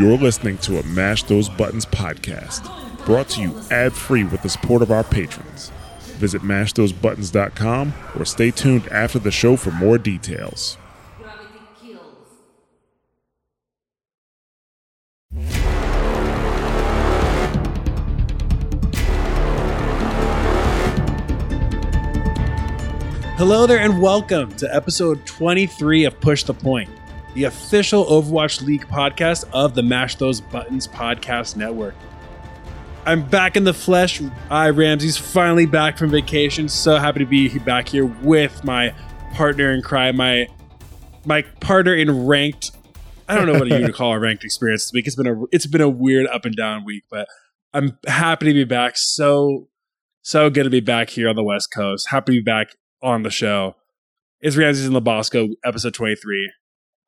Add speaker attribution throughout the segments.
Speaker 1: You're listening to a Mash Those Buttons podcast, brought to you ad free with the support of our patrons. Visit mashthosebuttons.com or stay tuned after the show for more details.
Speaker 2: Hello there, and welcome to episode 23 of Push the Point, the official Overwatch League podcast of the Mash Those Buttons podcast network. I'm back in the flesh. I, Ramsey's finally back from vacation. So happy to be back here with my partner in crime, my my partner in ranked. I don't know what you would call a ranked experience this week. It's been a it's been a weird up and down week, but I'm happy to be back. So so good to be back here on the West Coast. Happy to be back on the show. It's Ramses and Labosco, episode 23.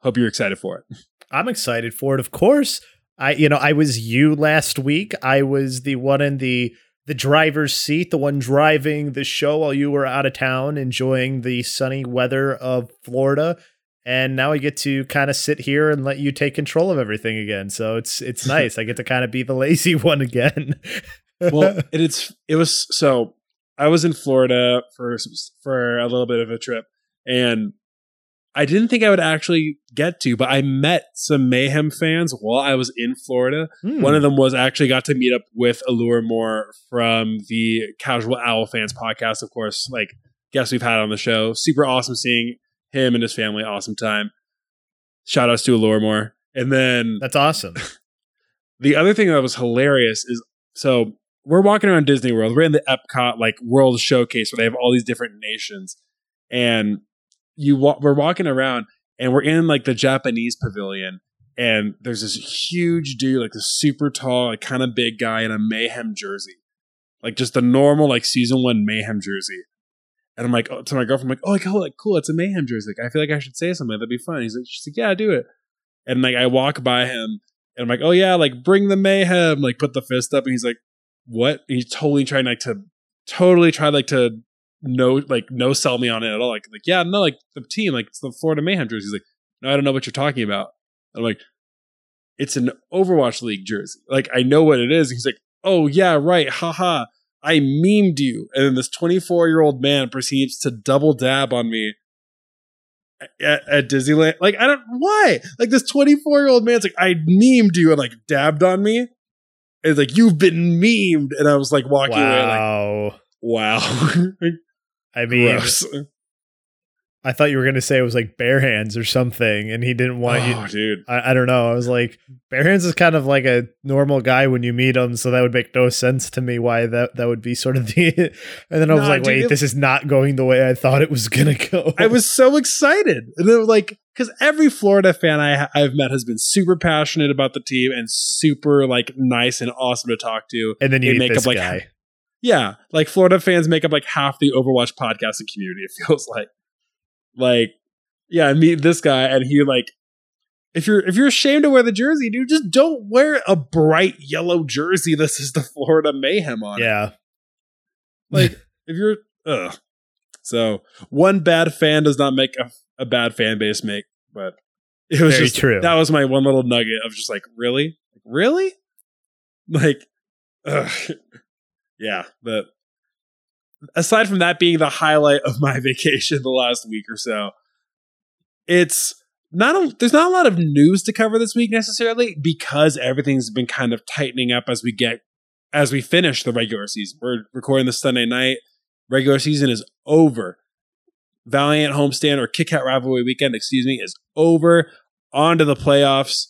Speaker 2: Hope you're excited for it.
Speaker 3: I'm excited for it, of course. I you know, I was you last week. I was the one in the the driver's seat, the one driving the show while you were out of town enjoying the sunny weather of Florida. And now I get to kind of sit here and let you take control of everything again. So it's it's nice. I get to kind of be the lazy one again.
Speaker 2: Well, it, it's it was so I was in Florida for for a little bit of a trip and I didn't think I would actually get to, but I met some Mayhem fans while I was in Florida.
Speaker 3: Hmm.
Speaker 2: One of them was actually got to meet up with Allure Moore from the Casual Owl Fans podcast, of course, like guests we've had on the show. Super awesome seeing him and his family. Awesome time. Shout outs to Allure Moore. And then
Speaker 3: That's awesome.
Speaker 2: the other thing that was hilarious is so we're walking around Disney World. We're in the Epcot like World Showcase where they have all these different nations, and you wa- we're walking around and we're in like the Japanese pavilion, and there's this huge dude, like this super tall, like kind of big guy in a Mayhem jersey, like just the normal like season one Mayhem jersey. And I'm like oh, to my girlfriend, I'm like, oh, like, cool, it's a Mayhem jersey. Like, I feel like I should say something that'd be fun. He's like, she's like, yeah, do it. And like I walk by him and I'm like, oh yeah, like bring the mayhem, like put the fist up, and he's like, what? And he's totally trying like to totally try like to no like no sell me on it at all. Like like yeah, no, like the team, like it's the Florida Mayhem jersey. He's like, no, I don't know what you're talking about. I'm like, it's an Overwatch League jersey. Like I know what it is. He's like, oh yeah, right, haha. I memed you, and then this 24 year old man proceeds to double dab on me at, at Disneyland. Like, I don't why. Like this 24 year old man's like, I memed you and like dabbed on me. And it's like, you've been memed. And I was like walking away like,
Speaker 3: wow. I mean,
Speaker 2: Gross.
Speaker 3: I thought you were going to say it was like bare hands or something, and he didn't want you.
Speaker 2: oh, dude.
Speaker 3: I, I don't know. I was like, Bare Hands is kind of like a normal guy when you meet him, so that would make no sense to me why that that would be sort of the. and then I was
Speaker 2: Nah,
Speaker 3: like,
Speaker 2: dude,
Speaker 3: wait,
Speaker 2: it-
Speaker 3: this is not going the way I thought it was gonna go.
Speaker 2: I was so excited. And was like, because every Florida fan I, I've met has been super passionate about the team and super like nice and awesome to talk to.
Speaker 3: and then you
Speaker 2: make up, like,
Speaker 3: guy.
Speaker 2: Yeah, like Florida fans make up like half the Overwatch podcasting community. It feels like, like, yeah, I meet this guy, and he like, if you're if you're ashamed to wear the jersey, dude, just don't wear a bright yellow jersey. This is the Florida Mayhem on. it.
Speaker 3: Yeah,
Speaker 2: like if you're, ugh. So one bad fan does not make a, a bad fan base make, but it was
Speaker 3: Very
Speaker 2: just
Speaker 3: true.
Speaker 2: That was my one little nugget of just like, really, really, like, ugh. yeah. But aside from that being the highlight of my vacation the last week or so, it's not a, there's not a lot of news to cover this week necessarily because everything's been kind of tightening up as we get as we finish the regular season. We're recording this Sunday night. Regular season is over. Valiant homestand or kick out rivalry weekend, excuse me, is over. On to the playoffs.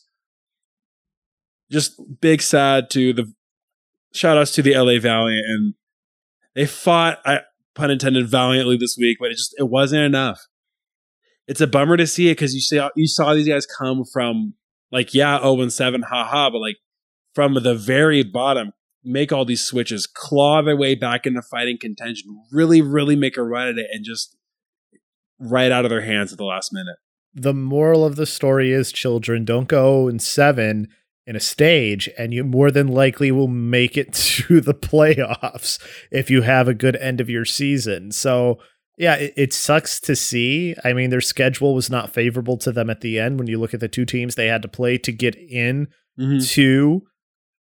Speaker 2: Just big sad to the shout outs to the LA Valiant and they fought, I pun intended, valiantly this week, but it just it wasn't enough. It's a bummer to see it because you saw you saw these guys come from like yeah, 0 and 7, haha, but like from the very bottom, make all these switches, claw their way back into fighting contention, really, really make a run at it, and just right out of their hands at the last minute.
Speaker 3: the moral of the story is children don't go oh in seven in a stage and you more than likely will make it to the playoffs if you have a good end of your season. So yeah it, it sucks to see. I mean their schedule was not favorable to them at the end. When you look at the two teams they had to play to get in
Speaker 2: Mhm.
Speaker 3: to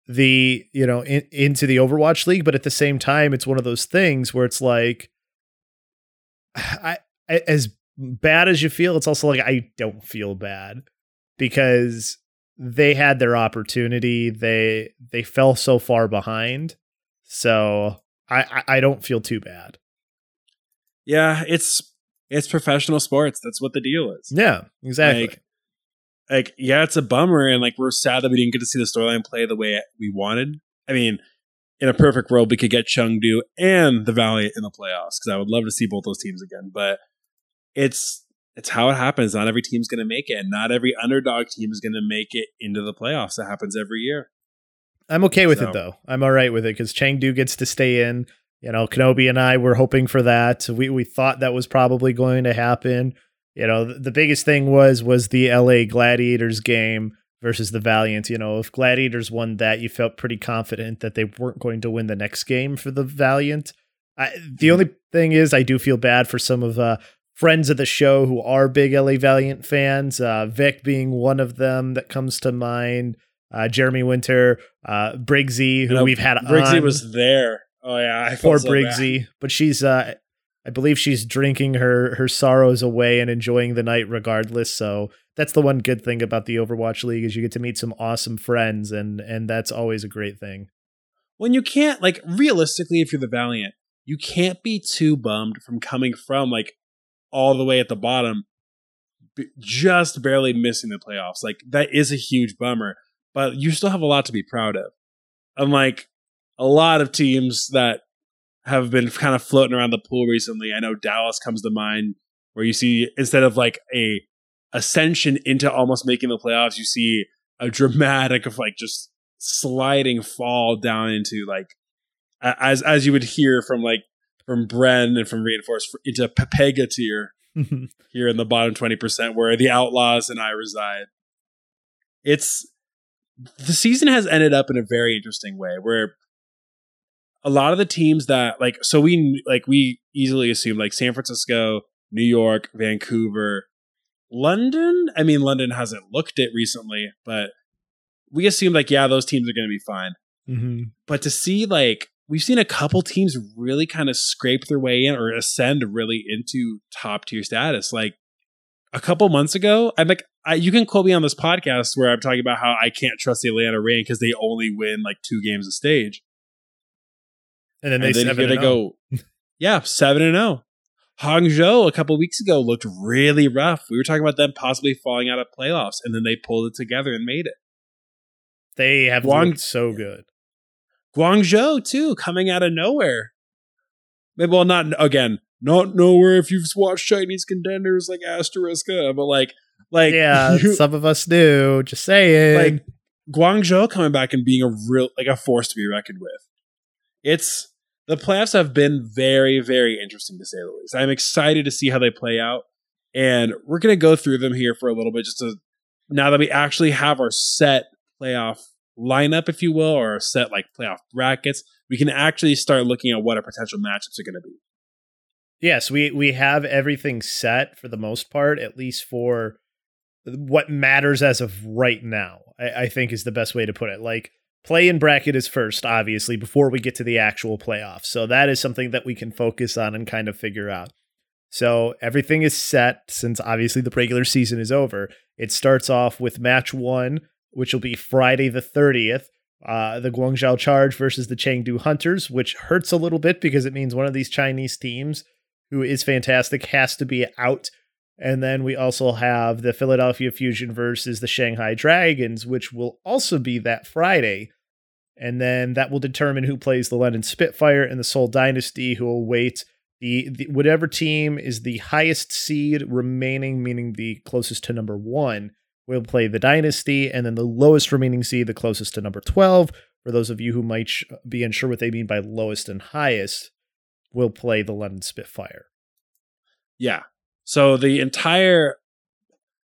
Speaker 3: the you know in, into the Overwatch League, but at the same time, it's one of those things where it's like, I as bad as you feel, it's also like I don't feel bad because they had their opportunity. They they fell so far behind, so I I, don't feel too bad.
Speaker 2: Yeah, it's it's professional sports. That's what the deal is.
Speaker 3: Yeah, exactly.
Speaker 2: Like, like yeah, it's a bummer, and like we're sad that we didn't get to see the storyline play the way we wanted. I mean, in a perfect world, we could get Chengdu and the Valiant in the playoffs because I would love to see both those teams again. But it's it's how it happens. Not every team's going to make it, and not every underdog team is going to make it into the playoffs. That happens every year.
Speaker 3: I'm okay with
Speaker 2: So-
Speaker 3: it though. I'm all right with it because Chengdu gets to stay in. You know, Kenobi and I were hoping for that. We we thought that was probably going to happen. You know, the, the biggest thing was was the LA Gladiators game versus the Valiant. You know, if Gladiators won that, you felt pretty confident that they weren't going to win the next game for the Valiant. I, the only thing is, I do feel bad for some of uh, friends of the show who are big LA Valiant fans. Uh, Vic being one of them that comes to mind. Uh, Jeremy Winter, uh, Briggsy, who
Speaker 2: You know,
Speaker 3: we've had
Speaker 2: Briggsy
Speaker 3: on
Speaker 2: was there. Oh yeah, I
Speaker 3: poor
Speaker 2: so bad.
Speaker 3: Briggsy, but she's uh I believe she's drinking her her sorrows away and enjoying the night regardless. So that's the one good thing about the Overwatch League is you get to meet some awesome friends and and that's always a great thing.
Speaker 2: when you can't like realistically if you're the valiant you can't be too bummed from coming from like all the way at the bottom just barely missing the playoffs. Like that is a huge bummer but you still have a lot to be proud of. Unlike a lot of teams that have been kind of floating around the pool recently i know dallas comes to mind where you see instead of like a ascension into almost making the playoffs you see a dramatic of like just sliding fall down into like as as you would hear from like from Bren and from Reinforced into Pepega tier here in the bottom twenty percent where the Outlaws and I reside. It's the season has ended up in a very interesting way where a lot of the teams that like so we like we easily assume like San Francisco, New York, Vancouver, London. I mean, London hasn't looked it recently, but we assume like yeah, those teams are going to be fine.
Speaker 3: mm-hmm.
Speaker 2: But to see like we've seen a couple teams really kind of scrape their way in or ascend really into top tier status. Like a couple months ago, I'm like, I, you can quote me on this podcast where I'm talking about how I can't trust the Atlanta Reign because they only win like two games a stage.
Speaker 3: And then they
Speaker 2: And then
Speaker 3: seven
Speaker 2: they
Speaker 3: and oh.
Speaker 2: go, yeah, seven and zero. Hangzhou a couple weeks ago looked really rough. We were talking about them possibly falling out of playoffs, and then they pulled it together and made it.
Speaker 3: They have
Speaker 2: Guang-
Speaker 3: looked so good.
Speaker 2: Guangzhou too, coming out of nowhere. Maybe well, not again, not nowhere. If you've watched Chinese contenders like Asteriska, but like, like
Speaker 3: yeah,
Speaker 2: you-
Speaker 3: some of us do. Just saying.
Speaker 2: like Guangzhou coming back and being a real like a force to be reckoned with. It's the playoffs have been very, very interesting to say the least. I'm excited to see how they play out, and we're gonna go through them here for a little bit, just to now that we actually have our set playoff lineup, if you will, or set like playoff brackets, we can actually start looking at what our potential matchups are gonna be.
Speaker 3: Yes, we we have everything set for the most part, at least for what matters as of right now. I, I think is the best way to put it. Like play in bracket is first, obviously, before we get to the actual playoffs. So that is something that we can focus on and kind of figure out. So everything is set since obviously the regular season is over. It starts off with match one, which will be Friday the 30th. Uh, the Guangzhou Charge versus the Chengdu Hunters, which hurts a little bit because it means one of these Chinese teams who is fantastic, has to be out. And then we also have the Philadelphia Fusion versus the Shanghai Dragons, which will also be that Friday. And then that will determine who plays the London Spitfire and the Seoul Dynasty, who will wait the, the whatever team is the highest seed remaining, meaning the closest to number one, will play the Dynasty, and then the lowest remaining seed, the closest to number twelve. For those of you who might sh- be unsure what they mean by lowest and highest, will play the London Spitfire.
Speaker 2: Yeah. So the entire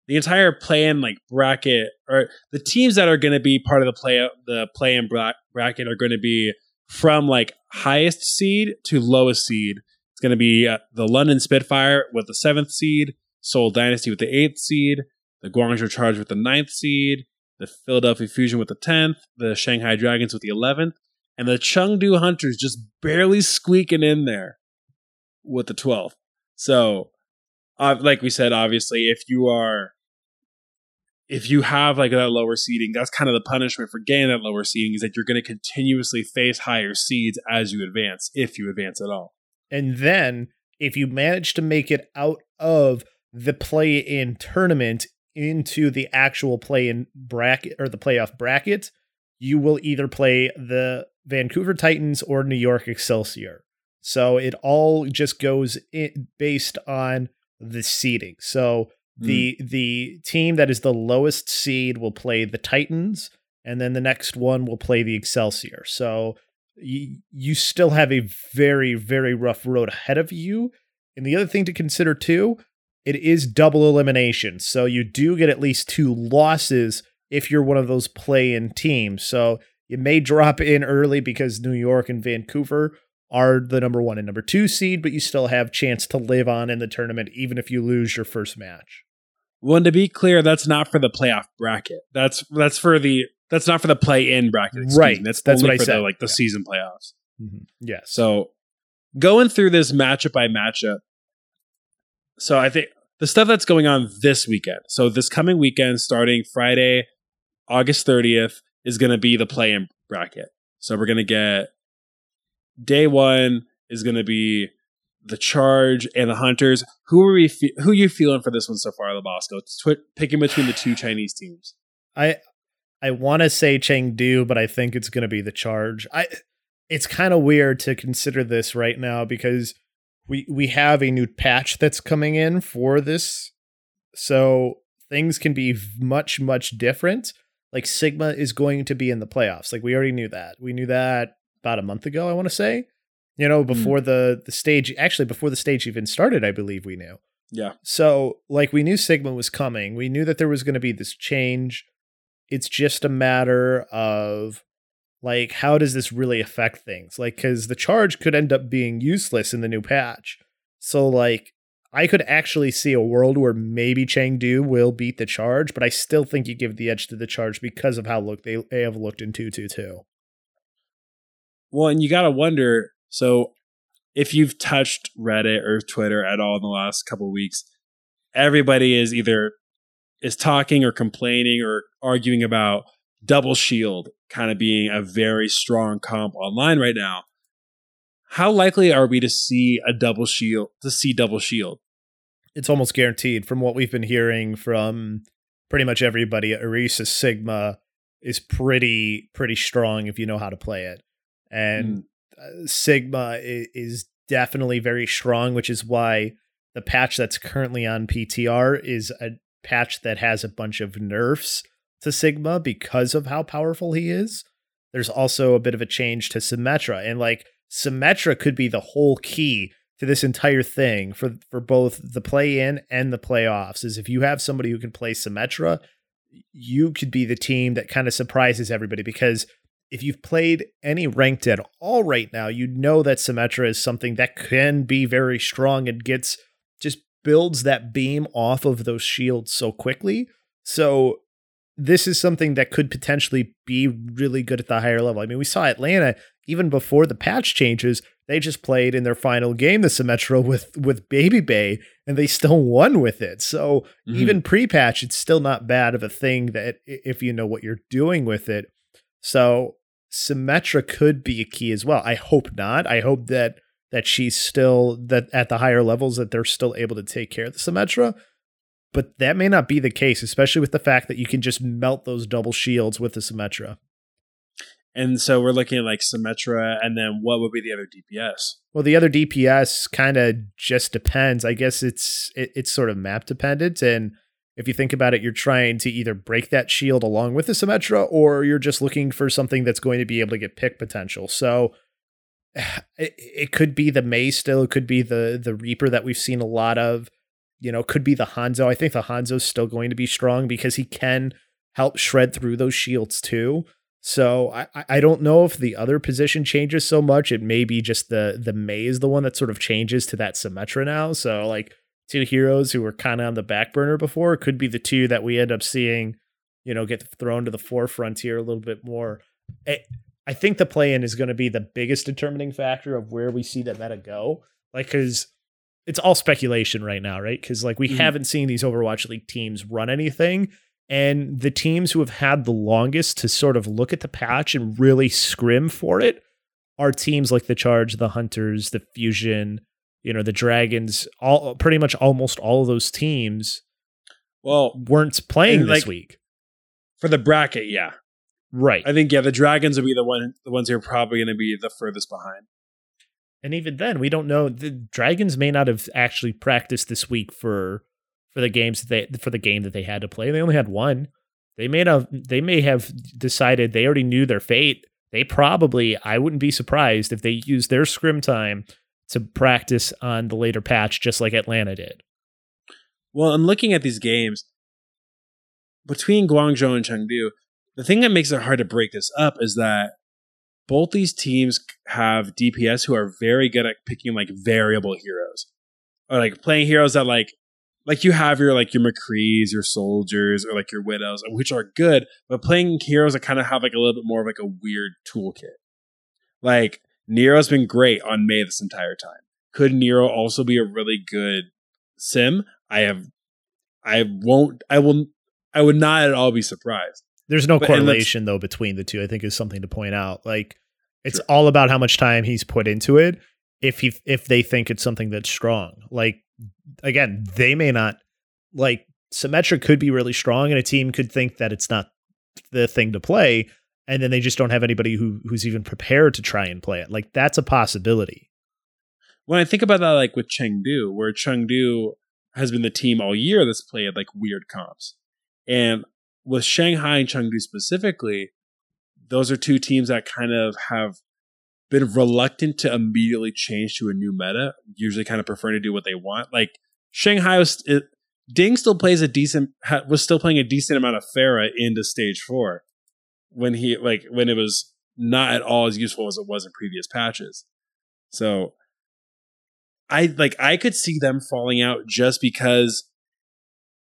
Speaker 2: the entire play in like bracket or the teams that are going to be part of the play the play in bra- bracket are going to be from like highest seed to lowest seed. It's going to be uh, the London Spitfire with the seventh seed, Seoul Dynasty with the eighth seed, the Guangzhou Charge with the ninth seed, the Philadelphia Fusion with the 10th, the Shanghai Dragons with the 11th, and the Chengdu Hunters just barely squeaking in there with the 12th. So, uh, like we said, obviously, if you are if you have like that lower seeding, that's kind of the punishment for getting that lower seeding is that you're going to continuously face higher seeds as you advance, if you advance at all.
Speaker 3: And then if you manage to make it out of the play in tournament into the actual play in bracket or the playoff bracket, you will either play the Vancouver Titans or New York Excelsior. So it all just goes in based on the seeding. So hmm. the the team that is the lowest seed will play the Titans, and then the next one will play the Excelsior. So you, you still have a very very rough road ahead of you. And the other thing to consider too, it is double elimination. So you do get at least two losses if you're one of those play-in teams. So you may drop in early because New York and Vancouver are the number one and number two seed, but you still have chance to live on in the tournament even if you lose your first match.
Speaker 2: Well, and to be clear, that's not for the playoff bracket. That's that's for the that's not for the play-in bracket. excuse
Speaker 3: Right.
Speaker 2: me. That's
Speaker 3: That's what I said.
Speaker 2: The, like the
Speaker 3: Yeah.
Speaker 2: season playoffs.
Speaker 3: Mm-hmm. Yeah.
Speaker 2: So going through this matchup by matchup. So I think the stuff that's going on this weekend. So this coming weekend, starting Friday, August 30th, is going to be the play-in bracket. So we're going to get day one is going to be the Charge and the Hunters. Who are we? Fe- who are you feeling for this one so far, Labosco? Twi- picking between the two Chinese teams.
Speaker 3: I I want to say Chengdu, but I think it's going to be the charge. I it's kind of weird to consider this right now because we we have a new patch that's coming in for this. So things can be much much different. Like Sigma is going to be in the playoffs. Like we already knew that. We knew that about a month ago, I want to say. You know, hmm. before the the stage actually before the stage even started, I believe we knew.
Speaker 2: Yeah.
Speaker 3: So, like, we knew Sigma was coming. We knew that there was going to be this change. It's just a matter of, like, how does this really affect things? Like, because the charge could end up being useless in the new patch. So, like, I could actually see a world where maybe Chengdu will beat the charge, but I still think you give the edge to the charge because of how look they, they have looked in 222.
Speaker 2: Well, and you got to wonder. So, if you've touched Reddit or Twitter at all in the last couple weeks, everybody is either is talking or complaining or arguing about Double Shield kind of being a very strong comp online right now. How likely are we to see a Double Shield to see Double Shield?
Speaker 3: it's almost guaranteed from what we've been hearing from pretty much everybody. Orisa Sigma is pretty pretty strong if you know how to play it, and uh, Sigma is definitely very strong, which is why the patch that's currently on PTR is a patch that has a bunch of nerfs to Sigma because of how powerful he is. There's also a bit of a change to Symmetra, and like Symmetra could be the whole key to this entire thing for for both the play in and the playoffs is if you have somebody who can play Symmetra, you could be the team that kind of surprises everybody because if you've played any ranked at all right now, you know that Symmetra is something that can be very strong and gets just builds that beam off of those shields so quickly. So this is something that could potentially be really good at the higher level. I mean, we saw Atlanta even before the patch changes, they just played in their final game the Symmetra with with Babybay and they still won with it. So
Speaker 2: Mhm.
Speaker 3: even pre-patch it's still not bad of a thing that if you know what you're doing with it. So Symmetra could be a key as well. I hope not. I hope that that she's still that at the higher levels that they're still able to take care of the Symmetra. But that may not be the case, especially with the fact that you can just melt those double shields with the Symmetra.
Speaker 2: And so we're looking at like Symmetra, and then what would be the other DPS?
Speaker 3: Well, the other DPS kind of just depends. I guess it's it, it's sort of map dependent, and if you think about it, you're trying to either break that shield along with the Symmetra, or you're just looking for something that's going to be able to get pick potential. So it, it could be the Mei still, it could be the the Reaper that we've seen a lot of. You know, could be the Hanzo. I think the Hanzo's still going to be strong because he can help shred through those shields too. So I, I- don't know if the other position changes so much. It may be just the the Mei is the one that sort of changes to that Symmetra now. So like two heroes who were kind of on the back burner before could be the two that we end up seeing you know, get thrown to the forefront here a little bit more. I, I think the play in is going to be the biggest determining factor of where we see that meta go. Like, because it's all speculation right now, right? Because like we
Speaker 2: Mhm.
Speaker 3: haven't seen these Overwatch League teams run anything. And the teams who have had the longest to sort of look at the patch and really scrim for it are teams like the Charge, the Hunters, the Fusion, you know, the Dragons, all pretty much almost all of those teams
Speaker 2: Well,
Speaker 3: weren't playing this
Speaker 2: like-
Speaker 3: week.
Speaker 2: for the bracket, yeah,
Speaker 3: Right.
Speaker 2: I think yeah, the dragons will be the one, the ones who are probably going to be the furthest behind.
Speaker 3: And even then, we don't know. The Dragons may not have actually practiced this week for for the games that they for the game that they had to play. They only had one. They may have they may have decided they already knew their fate. They probably I wouldn't be surprised if they used their scrim time to practice on the later patch, just like Atlanta did.
Speaker 2: Well, i'm looking at these games between Guangzhou and Chengdu, the thing that makes it hard to break this up is that both these teams have DPS who are very good at picking like variable heroes, or like playing heroes that like like you have your like your McCrees, your soldiers, or like your widows, which are good, but playing heroes that kind of have like a little bit more of like a weird toolkit. Like Nero's been great on Mei this entire time. Could Nero also be a really good sim? I have I won't I will I would not at all be surprised.
Speaker 3: There's no
Speaker 2: But-
Speaker 3: correlation though between the two. I think is something to point out. Like it's
Speaker 2: Sure.
Speaker 3: all about how much time he's put into it. If he if they think it's something that's strong, like again, they may not like Symmetra could be really strong, and a team could think that it's not the thing to play, and then they just don't have anybody who who's even prepared to try and play it. Like that's a possibility.
Speaker 2: When I think about that like with Chengdu, where Chengdu has been the team all year that's played like weird comps. And with Shanghai and Chengdu specifically, those are two teams that kind of have been reluctant to immediately change to a new meta, usually kind of preferring to do what they want. Like Shanghai was it, Ding still plays a decent was still playing a decent amount of Pharah into stage 4 when he like when it was not at all as useful as it was in previous patches. So I like I could see them falling out just because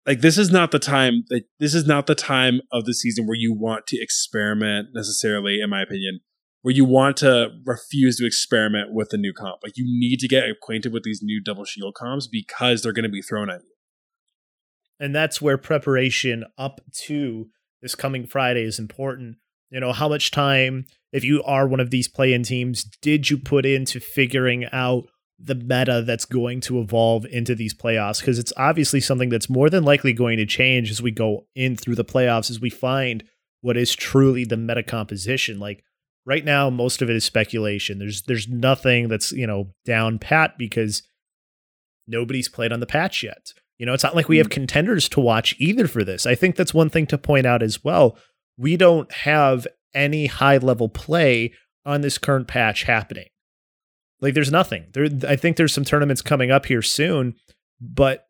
Speaker 2: like this is not the time this is not the time of the season where you want to experiment necessarily in my opinion where you want to refuse to experiment with the new comp like you need to get acquainted with these new double shield comps because they're going to be thrown at you
Speaker 3: and that's where preparation up to this coming Friday is important. You know, how much time, if you are one of these play in teams, did you put into figuring out the meta that's going to evolve into these playoffs? Because it's obviously something that's more than likely going to change as we go in through the playoffs, as we find what is truly the meta composition. Like right now, most of it is speculation. There's there's nothing that's, you know, down pat because nobody's played on the patch yet. You know, it's not like we have mm. contenders to watch either for this. I think that's one thing to point out as well. We don't have any high level play on this current patch happening. Like there's nothing. There I think there's some tournaments coming up here soon, but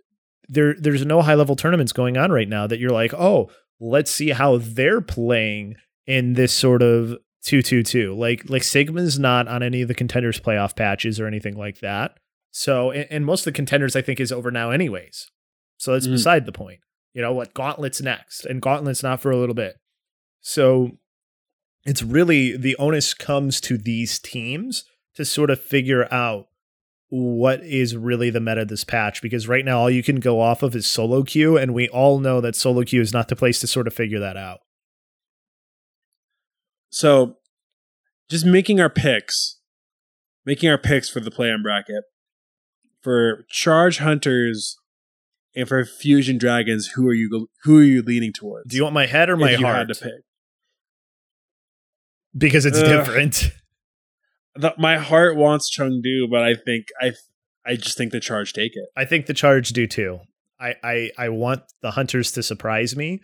Speaker 3: there there's no high level tournaments going on right now that you're like, "Oh, let's see how they're playing in this sort of 222." Like like Sigma's not on any of the contenders playoff patches or anything like that. So, and, and most of the contenders I think is over now anyways. So that's
Speaker 2: Mhm.
Speaker 3: beside the point. You know what? Gauntlet's next, and Gauntlet's not for a little bit. So it's really the onus comes to these teams to sort of figure out what is really the meta of this patch because right now all you can go off of is solo queue and we all know that solo queue is not the place to sort of figure that out.
Speaker 2: so just making our picks making our picks for the play on bracket for charge hunters and for fusion dragons who are you who are you leaning towards
Speaker 3: Do you want my head or my heart?
Speaker 2: to pick
Speaker 3: Because it's
Speaker 2: Ugh.
Speaker 3: different.
Speaker 2: The, my heart wants Chengdu, but I think I I just think the charge take it.
Speaker 3: I think the charge do too. I, I I want the hunters to surprise me.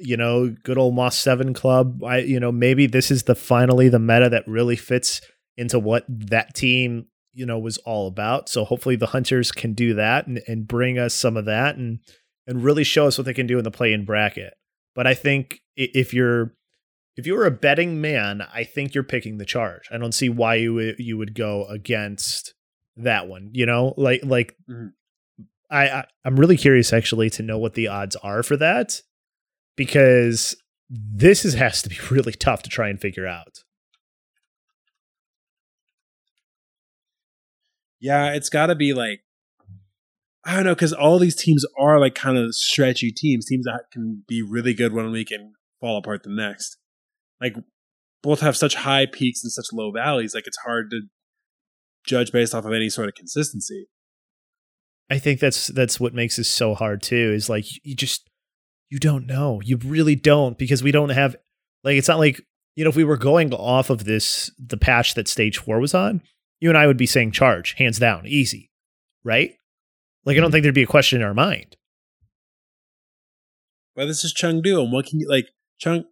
Speaker 3: You know, good old Moss Seven Club. I you know maybe this is the finally the meta that really fits into what that team you know was all about. So hopefully the hunters can do that and, and bring us some of that and and really show us what they can do in the play in bracket. But I think if you're if you're a betting man, I think you're picking the charge. I don't see why you would, you would go against that one. You know, like like
Speaker 2: Mhm.
Speaker 3: I, I I'm really curious actually to know what the odds are for that. because this is, has to be really tough to try and figure out.
Speaker 2: Yeah, it's got to be like I don't know because all these teams are like kind of stretchy teams, teams that can be really good one week and fall apart the next. Like both have such high peaks and such low valleys. Like it's hard to judge based off of any sort of consistency.
Speaker 3: I think that's that's what makes this so hard too. Is like you just you don't know. You really don't because we don't have like it's not like you know if we were going off of this the patch that stage four was on, you and I would be saying charge hands down, easy, right? Like I don't mm-hmm. think there'd be a question in our mind.
Speaker 2: Well, this is Chengdu, and what can you like Cheng?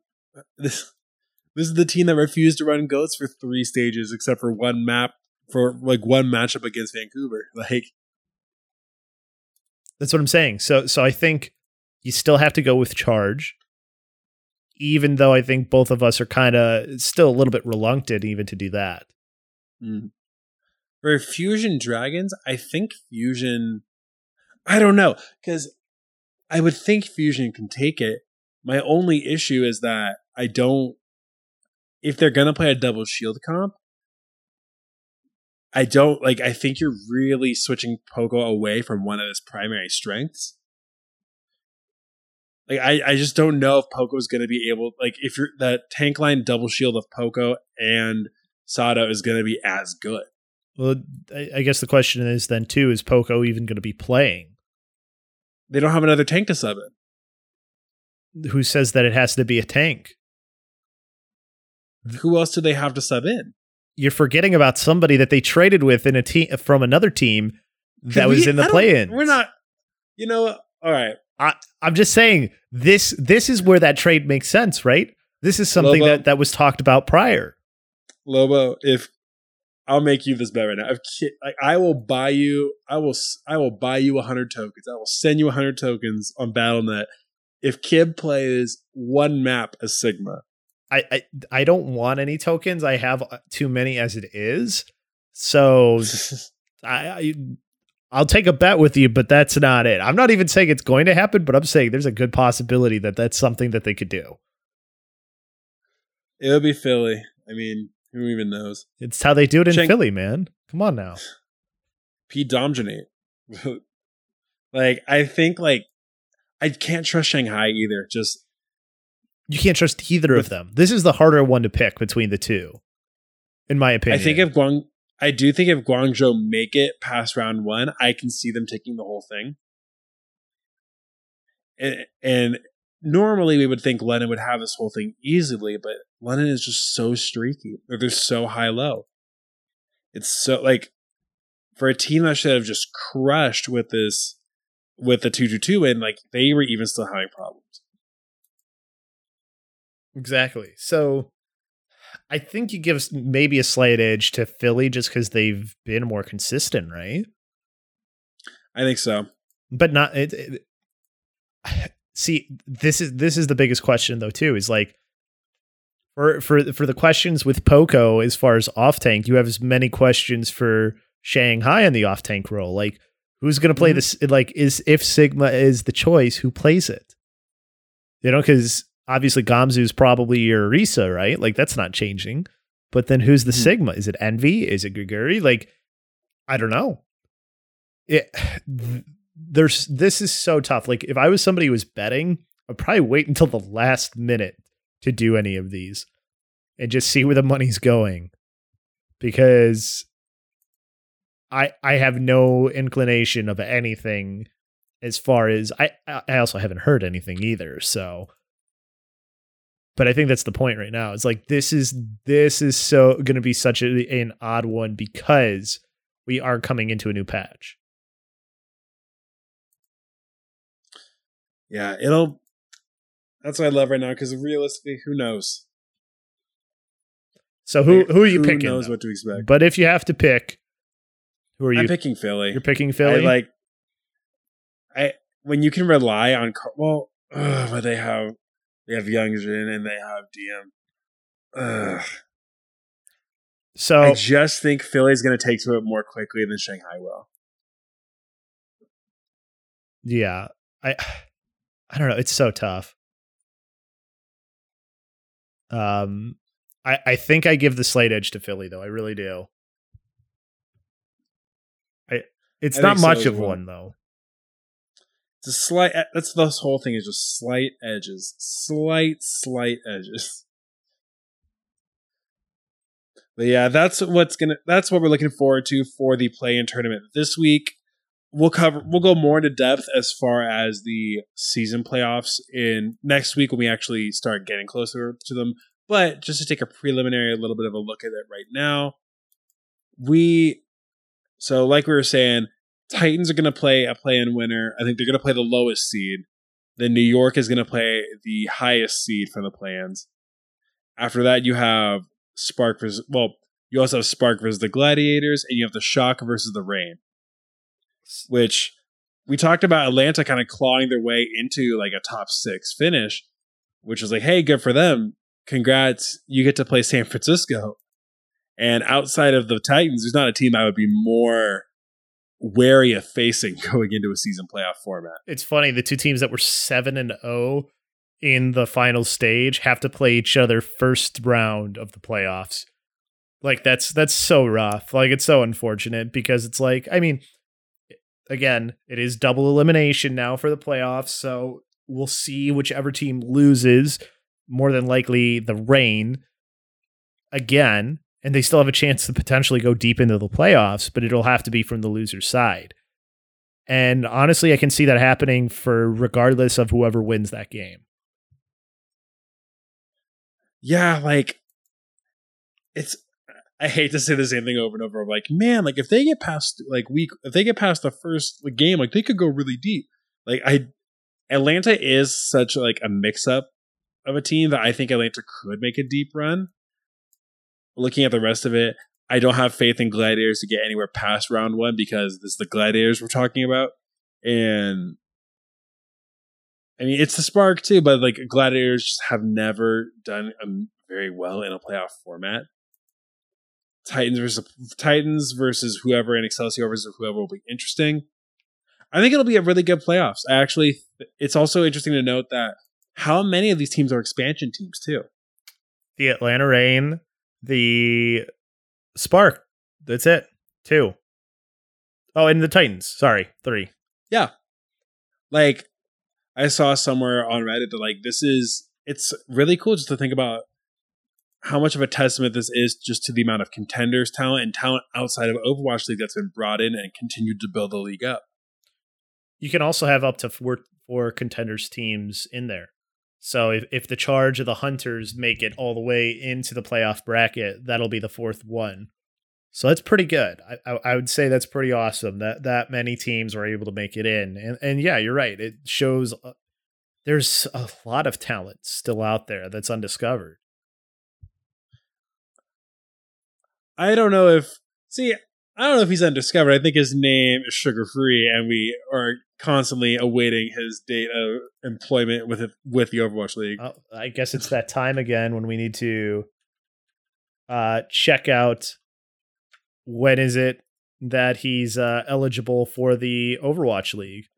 Speaker 2: This this is the team that refused to run goats for three stages, except for one map for like one matchup against Vancouver. Like
Speaker 3: That's what I'm saying. So so I think you still have to go with charge. Even though I think both of us are kind of still a little bit reluctant even to do that.
Speaker 2: Mm. For Fusion Dragons, I think Fusion. I don't know because I would think Fusion can take it. My only issue is that I don't. If they're gonna play a double shield comp, I don't like. I think you're really switching Poko away from one of his primary strengths. Like I, I just don't know if Poko is going to be able. Like if you're that tank line double shield of Poko and Sado is going to be as good.
Speaker 3: Well, I, I guess the question is then too: Is Poko even going to be playing?
Speaker 2: They don't have another tank to sub in.
Speaker 3: Who says that it has to be a tank?
Speaker 2: Who else do they have to sub in?
Speaker 3: You're forgetting about somebody that they traded with in a team from another team that was in the play-in.
Speaker 2: We're not. You know. All right.
Speaker 3: I, I'm just saying this. This is where that trade makes sense, right? This is something
Speaker 2: Lobo.
Speaker 3: that that was talked about prior.
Speaker 2: Lobo, if I'll make you this bet right now, if like I will buy you, I will, s- I will buy you a hundred tokens. I will send you a hundred tokens on Battle.net if Kib plays one map as Sigma.
Speaker 3: I, I I don't want any tokens. I have uh, too many as it is. So I, I I'll take a bet with you, but that's not it. I'm not even saying it's going to happen, but I'm saying there's a good possibility that that's something that they could do.
Speaker 2: it would be Philly. I mean, who even knows?
Speaker 3: It's how they do it in
Speaker 2: Shank-
Speaker 3: Philly, man. Come on now.
Speaker 2: Pete Domginate. like I think like I can't trust Shanghai either. Just
Speaker 3: You can't trust either of them. This is the harder one to pick between the two, in my opinion.
Speaker 2: I think if Guang, I do think if Guangzhou make it past round one, I can see them taking the whole thing. And, and normally we would think London would have this whole thing easily, but London is just so streaky. Or they're so high low. It's so like for a team that should have just crushed with this with the two two two win, like they were even still having problems.
Speaker 3: Exactly. So I think you give maybe a slight edge to Philly just because they've been more consistent, right?
Speaker 2: I think so.
Speaker 3: but not it, it- see this is this is the biggest question though too is like for for for the questions with Poko as far as off tank you have as many questions for shanghai on the off tank role like who's going to play
Speaker 2: Mhm.
Speaker 3: this like is if sigma is the choice who plays it you know because obviously Gamsu's probably your risa right like that's not changing but then who's the
Speaker 2: Mhm.
Speaker 3: sigma is it envy is it Geguri like i don't know it th- there's this is so tough. Like if I was somebody who was betting, I'd probably wait until the last minute to do any of these and just see where the money's going. Because I I have no inclination of anything as far as I I also haven't heard anything either. So but I think that's the point right now. It's like this is this is so going to be such a, an odd one because we are coming into a new patch.
Speaker 2: Yeah, it'll. That's what I love right now because realistically, who knows?
Speaker 3: So who who are you
Speaker 2: who
Speaker 3: picking?
Speaker 2: knows
Speaker 3: though?
Speaker 2: what to expect?
Speaker 3: But if you have to pick, who are you?
Speaker 2: I'm picking Philly.
Speaker 3: you're picking Philly.
Speaker 2: I like. I when you can rely on Car- well, ugh, but they have they have Youngjin and they have Diem. Ugh.
Speaker 3: so
Speaker 2: I just think Philly's going to take to it more quickly than Shanghai will.
Speaker 3: yeah, I I don't know. It's so tough. Um, I I think I give the slight edge to Philly though. I really do. I it's
Speaker 2: I
Speaker 3: not
Speaker 2: think so
Speaker 3: much of
Speaker 2: well.
Speaker 3: one though.
Speaker 2: It's a slight. That's the whole thing is just slight edges, slight, slight edges. But yeah, that's what's gonna. That's what we're looking forward to for the play-in tournament this week. We'll cover. We'll go more into depth as far as the season playoffs in next week when we actually start getting closer to them. But just to take a preliminary, a little bit of a look at it right now, we. So, like we were saying, Titans are going to play a play-in winner. I think they're going to play the lowest seed. Then New York is going to play the highest seed from the plans. After that, you have Spark versus well, you also have Spark versus the Gladiators, and you have the Shock versus the Reign. Which we talked about Atlanta kind of clawing their way into like a top six finish, which was like, hey, good for them. Congrats, you get to play San Francisco. And outside of the Titans, there's not a team I would be more wary of facing going into a season playoff format.
Speaker 3: It's funny the two teams that were seven and zero in the final stage have to play each other first round of the playoffs. Like that's that's so rough. Like it's so unfortunate because it's like I mean, again, it is double elimination now for the playoffs, so we'll see whichever team loses. More than likely, the Reign again, and they still have a chance to potentially go deep into the playoffs, but it'll have to be from the loser's side. And honestly, I can see that happening for regardless of whoever wins that game.
Speaker 2: Yeah, like it's I hate to say the same thing over and over. Like, man, like if they get past like week if they get past the first game, like they could go really deep. Like I Atlanta is such like a mix up of a team that I think Atlanta could make a deep run. Looking at the rest of it, I don't have faith in Gladiators to get anywhere past round one because this is the Gladiators we're talking about. And I mean, it's the spark too, but like Gladiators just have never done um, very well in a playoff format. Titans versus Titans versus whoever and Excelsior versus whoever will be interesting. I think it'll be a really good playoffs. I actually, it's also interesting to note that how many of these teams are expansion teams too.
Speaker 3: The Atlanta Reign, the Spark. That's it. Two. Oh, and the Titans. Sorry, three.
Speaker 2: Yeah, like I saw somewhere on Reddit that like this is it's really cool just to think about how much of a testament this is just to the amount of contenders talent and talent outside of Overwatch League that's been brought in and continued to build the league up.
Speaker 3: You can also have up to four, four contenders teams in there. So if, if the charge of the Hunters make it all the way into the playoff bracket, that'll be the fourth one. So that's pretty good. I, I, I would say that's pretty awesome that that many teams were able to make it in. And and yeah, you're right. It shows uh, there's a lot of talent still out there that's undiscovered.
Speaker 2: I don't know if see I don't know if he's undiscovered. I think his name is Sugar Free, and we are constantly awaiting his date of employment with it, with the Overwatch League.
Speaker 3: Oh, I guess it's that time again when we need to uh, check out when is it that he's uh, eligible for the Overwatch League.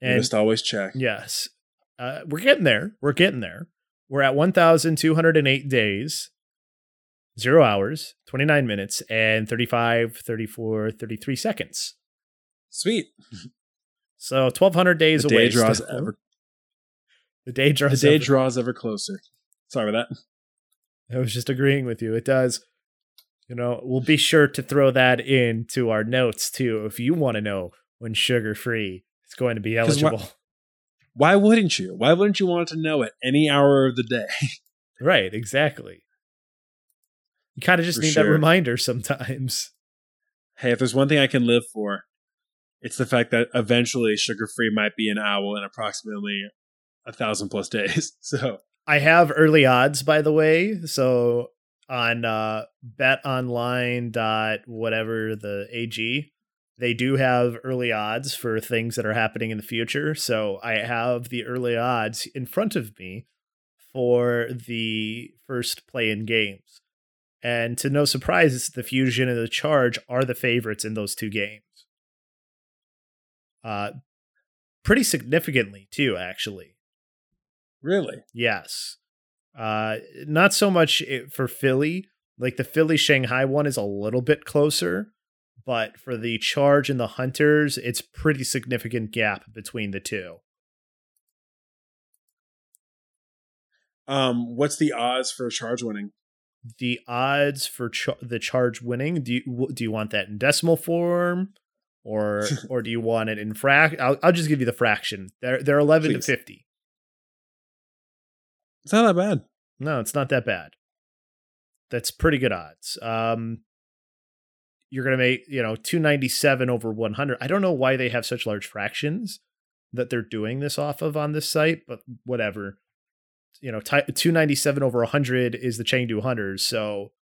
Speaker 3: And
Speaker 2: must always check.
Speaker 3: yes, uh, we're getting there. We're getting there. We're at 1,208 days, zero hours, 29 minutes, and 35, 34, 33 seconds.
Speaker 2: Sweet.
Speaker 3: So 1,200 days
Speaker 2: The
Speaker 3: away.
Speaker 2: day draws
Speaker 3: still.
Speaker 2: ever.
Speaker 3: The day draws.
Speaker 2: The day
Speaker 3: ever-
Speaker 2: draws ever closer. Sorry about that.
Speaker 3: I was just agreeing with you. It does. You know, we'll be sure to throw that into our notes too if you want to know when sugar free is going to be eligible.
Speaker 2: Why wouldn't you? Why wouldn't you want to know it any hour of the day?
Speaker 3: right, exactly. You kind of just
Speaker 2: For
Speaker 3: need that reminder sometimes.
Speaker 2: hey, if there's one thing I can live for, it's the fact that eventually Sugar Free might be an owl in approximately a thousand plus days. So
Speaker 3: I have early odds, by the way. So on uh, betonline dot whatever the AG, they do have early odds for things that are happening in the future. So I have the early odds in front of me for the first play in games. And to no surprise, the Fusion and the Charge are the favorites in those two games. Uh, pretty significantly, too, actually.
Speaker 2: really,
Speaker 3: Yes. Uh, not so much for Philly. Like the Philly Shanghai one is a little bit closer, but for the Charge and the Hunters, it's pretty significant gap between the two.
Speaker 2: Um, what's the odds for a Charge winning?
Speaker 3: The odds for the Charge winning, do you do you want that in decimal form, or or do you want it in frac? I'll, I'll just give you the fraction. They're they're eleven
Speaker 2: Please.
Speaker 3: to fifty.
Speaker 2: It's not that bad.
Speaker 3: No, it's not that bad. That's pretty good odds. Um, you're gonna make you know 297 over 100. I don't know why they have such large fractions that they're doing this off of on this site, but whatever. You know, ty 297 over 100 is the Chengdu Hunters. So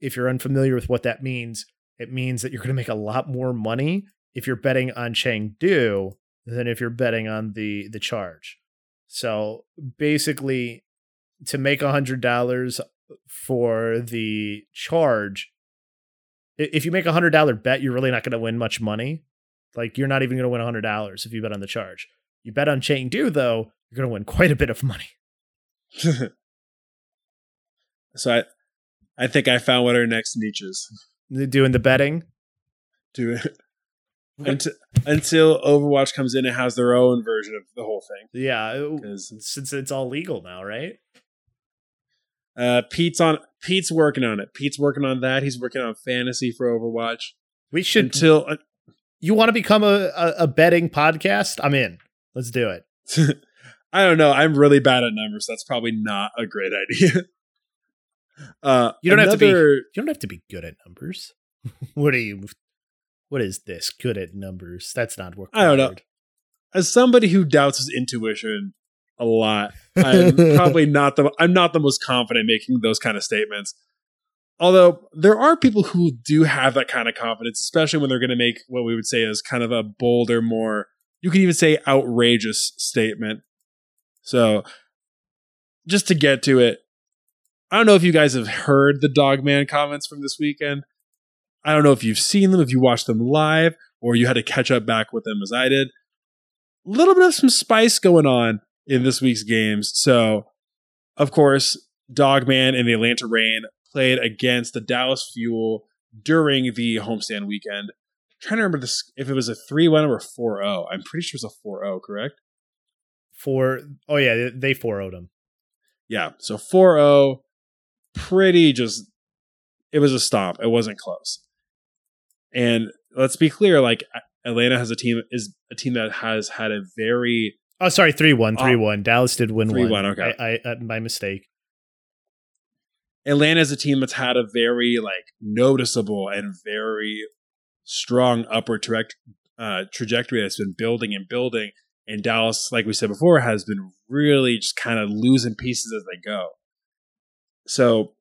Speaker 3: if you're unfamiliar with what that means, it means that you're going to make a lot more money if you're betting on Chengdu than if you're betting on the the charge. So basically, to make a hundred dollars for the charge, if you make a hundred dollar bet, you're really not going to win much money. Like you're not even going to win a hundred dollars if you bet on the charge. You bet on Chengdu though, you're going to win quite a bit of money.
Speaker 2: so I, I think I found what our next niche is.
Speaker 3: Doing the betting,
Speaker 2: Do it until, until Overwatch comes in and has their own version of the whole thing.
Speaker 3: yeah, since it's all legal now, right?
Speaker 2: uh, Pete's on. Pete's working on it. Pete's working on that. He's working on fantasy for Overwatch.
Speaker 3: We should.
Speaker 2: Until uh,
Speaker 3: you want to become a, a a betting podcast? I'm in. Let's do it.
Speaker 2: I don't know. I'm really bad at numbers. That's probably not a great idea. uh,
Speaker 3: You don't have to be- You don't have to be good at numbers. what are you? What is this? Good at numbers? That's not work.
Speaker 2: I don't know. As somebody who doubts his intuition a lot, I'm probably not the. I'm not the most confident making those kind of statements. Although there are people who do have that kind of confidence, especially when they're going to make what we would say is kind of a bolder, more you could even say outrageous statement. So, just to get to it, I don't know if you guys have heard the Dogman comments from this weekend. I don't know if you've seen them, if you watched them live, or you had to catch up back with them as I did. A little bit of some spice going on in this week's games. So, of course, Dogman and the Atlanta Reign played against the Dallas Fuel during the homestand weekend. trying to remember this if it was a 3 1 or a 4 0. I'm pretty sure it's a 4 0, correct?
Speaker 3: For oh yeah, they 4 0'd him.
Speaker 2: Yeah. So 4 0, pretty just, it was a stomp. It wasn't close. And let's be clear like, Atlanta has a team is a team that has had a very
Speaker 3: Oh, sorry, 3 1.
Speaker 2: Oh.
Speaker 3: 3 1. Dallas did win
Speaker 2: 3-1,
Speaker 3: 1.
Speaker 2: okay.
Speaker 3: I, I, uh, my mistake.
Speaker 2: Atlanta is a team that's had a very like noticeable and very strong upward direct, uh, trajectory that's been building and building. And Dallas, like we said before, has been really just kind of losing pieces as they go. So,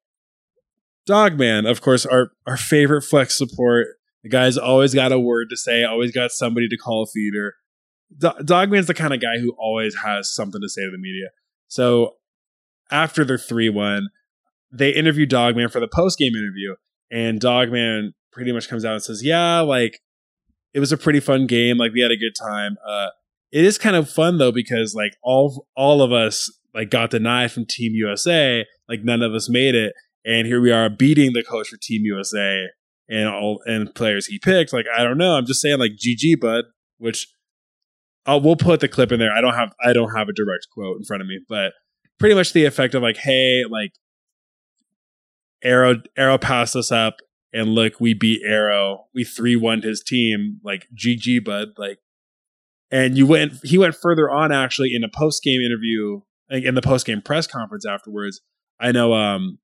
Speaker 2: Dogman, of course, our our favorite flex support. The guy's always got a word to say, always got somebody to call a feeder. Do- Dogman's the kind of guy who always has something to say to the media. So, after their 3 1, they interview Dogman for the post game interview, and Dogman pretty much comes out and says, "Yeah, like it was a pretty fun game. Like we had a good time. Uh, it is kind of fun though because like all all of us like got denied from Team USA. Like none of us made it, and here we are beating the coach for Team USA and all and players he picked. Like I don't know. I'm just saying like GG, bud. Which I'll, we'll put the clip in there. I don't have I don't have a direct quote in front of me, but pretty much the effect of like, hey, like Aero Aero passed us up and look, we beat Aero. We 3-1 his team. Like GG bud. Like and you went he went further on actually in a post game interview in the post game press conference afterwards. I know um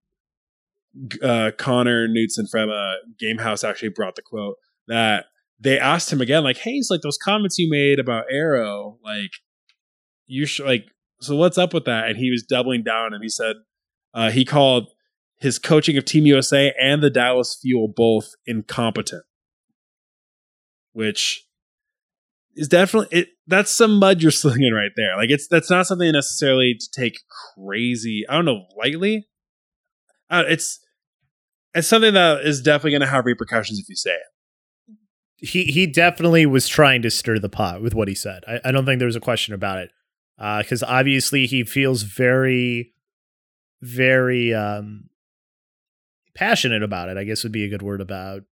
Speaker 2: uh Connor Knutson from uh GameHaus actually brought the quote that they asked him again, like, hey, it's like those comments you made about Aero, like you should like so what's up with that? And he was doubling down and he said uh he called his coaching of Team USA and the Dallas Fuel both incompetent, which is definitely it. That's some mud you're slinging right there. Like it's that's not something necessarily to take crazy. I don't know lightly. Uh, it's it's something that is definitely going to have repercussions if you say it.
Speaker 3: He he definitely was trying to stir the pot with what he said. I, I don't think there was a question about it. Because obviously he feels very very um passionate about it. I guess would be a good word about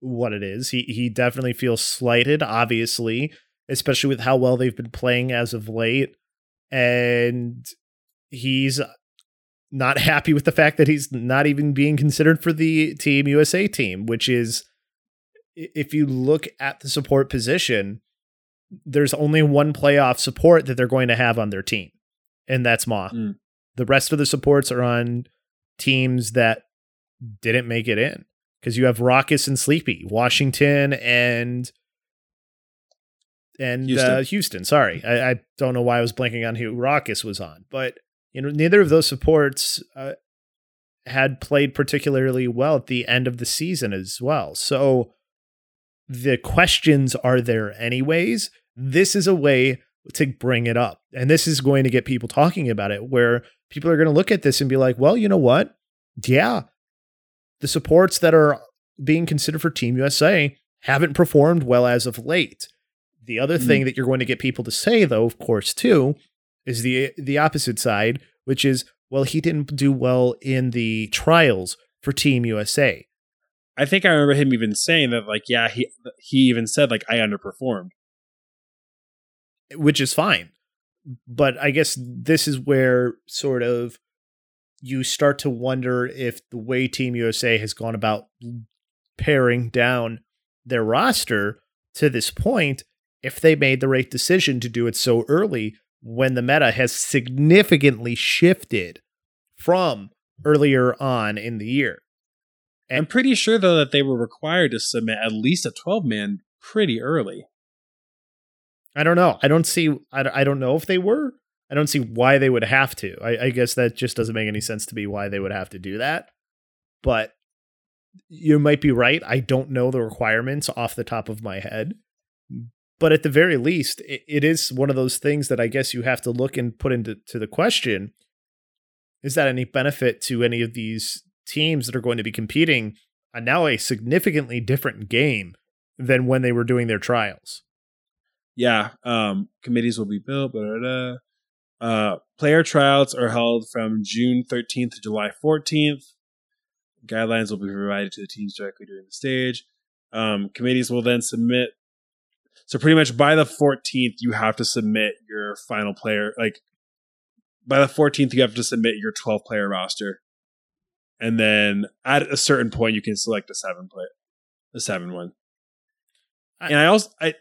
Speaker 3: what it is. He he definitely feels slighted, obviously, especially with how well they've been playing as of late, and he's not happy with the fact that he's not even being considered for the Team USA team, which is if you look at the support position, there's only one playoff support that they're going to have on their team, and that's Ma.
Speaker 2: Mm.
Speaker 3: The rest of the supports are on teams that didn't make it in because you have Rawkus and Sleepy, Washington and and
Speaker 2: Houston.
Speaker 3: Uh, Houston. Sorry, I, I don't know why I was blanking on who Rawkus was on, but you know neither of those supports uh, had played particularly well at the end of the season as well. So the questions are there anyways. This is a way to bring it up, and this is going to get people talking about it. Where people are going to look at this and be like, "Well, you know what? Yeah, the supports that are being considered for Team USA haven't performed well as of late. The other
Speaker 2: Mm.
Speaker 3: thing that you're going to get people to say, though, of course, too, is the the opposite side, which is, well, he didn't do well in the trials for Team USA.
Speaker 2: I think I remember him even saying that, like, yeah, he he even said like I underperformed.
Speaker 3: which is fine. But I guess this is where sort of you start to wonder if the way Team USA has gone about paring down their roster to this point, if they made the right decision to do it so early when the meta has significantly shifted from earlier on in the year.
Speaker 2: I'm pretty sure though that they were required to submit at least a 12 man pretty early.
Speaker 3: I don't know. I don't see. I, I don't know if they were. I don't see why they would have to. I, I guess that just doesn't make any sense to me why they would have to do that. But you might be right. I don't know the requirements off the top of my head. But at the very least, it, it is one of those things that I guess you have to look and put into to the question: Is that any benefit to any of these teams that are going to be competing on now a significantly different game than when they were doing their trials?
Speaker 2: Yeah, um, committees will be built. Blah, blah, blah. Uh, player tryouts are held from June 13th to July 14th. Guidelines will be provided to the teams directly during the stage. Um, committees will then submit. So pretty much by the 14th, you have to submit your final player. Like by the 14th, you have to submit your 12 player roster, and then at a certain point, you can select a seven player, a seven one.
Speaker 3: I-
Speaker 2: and I also, I,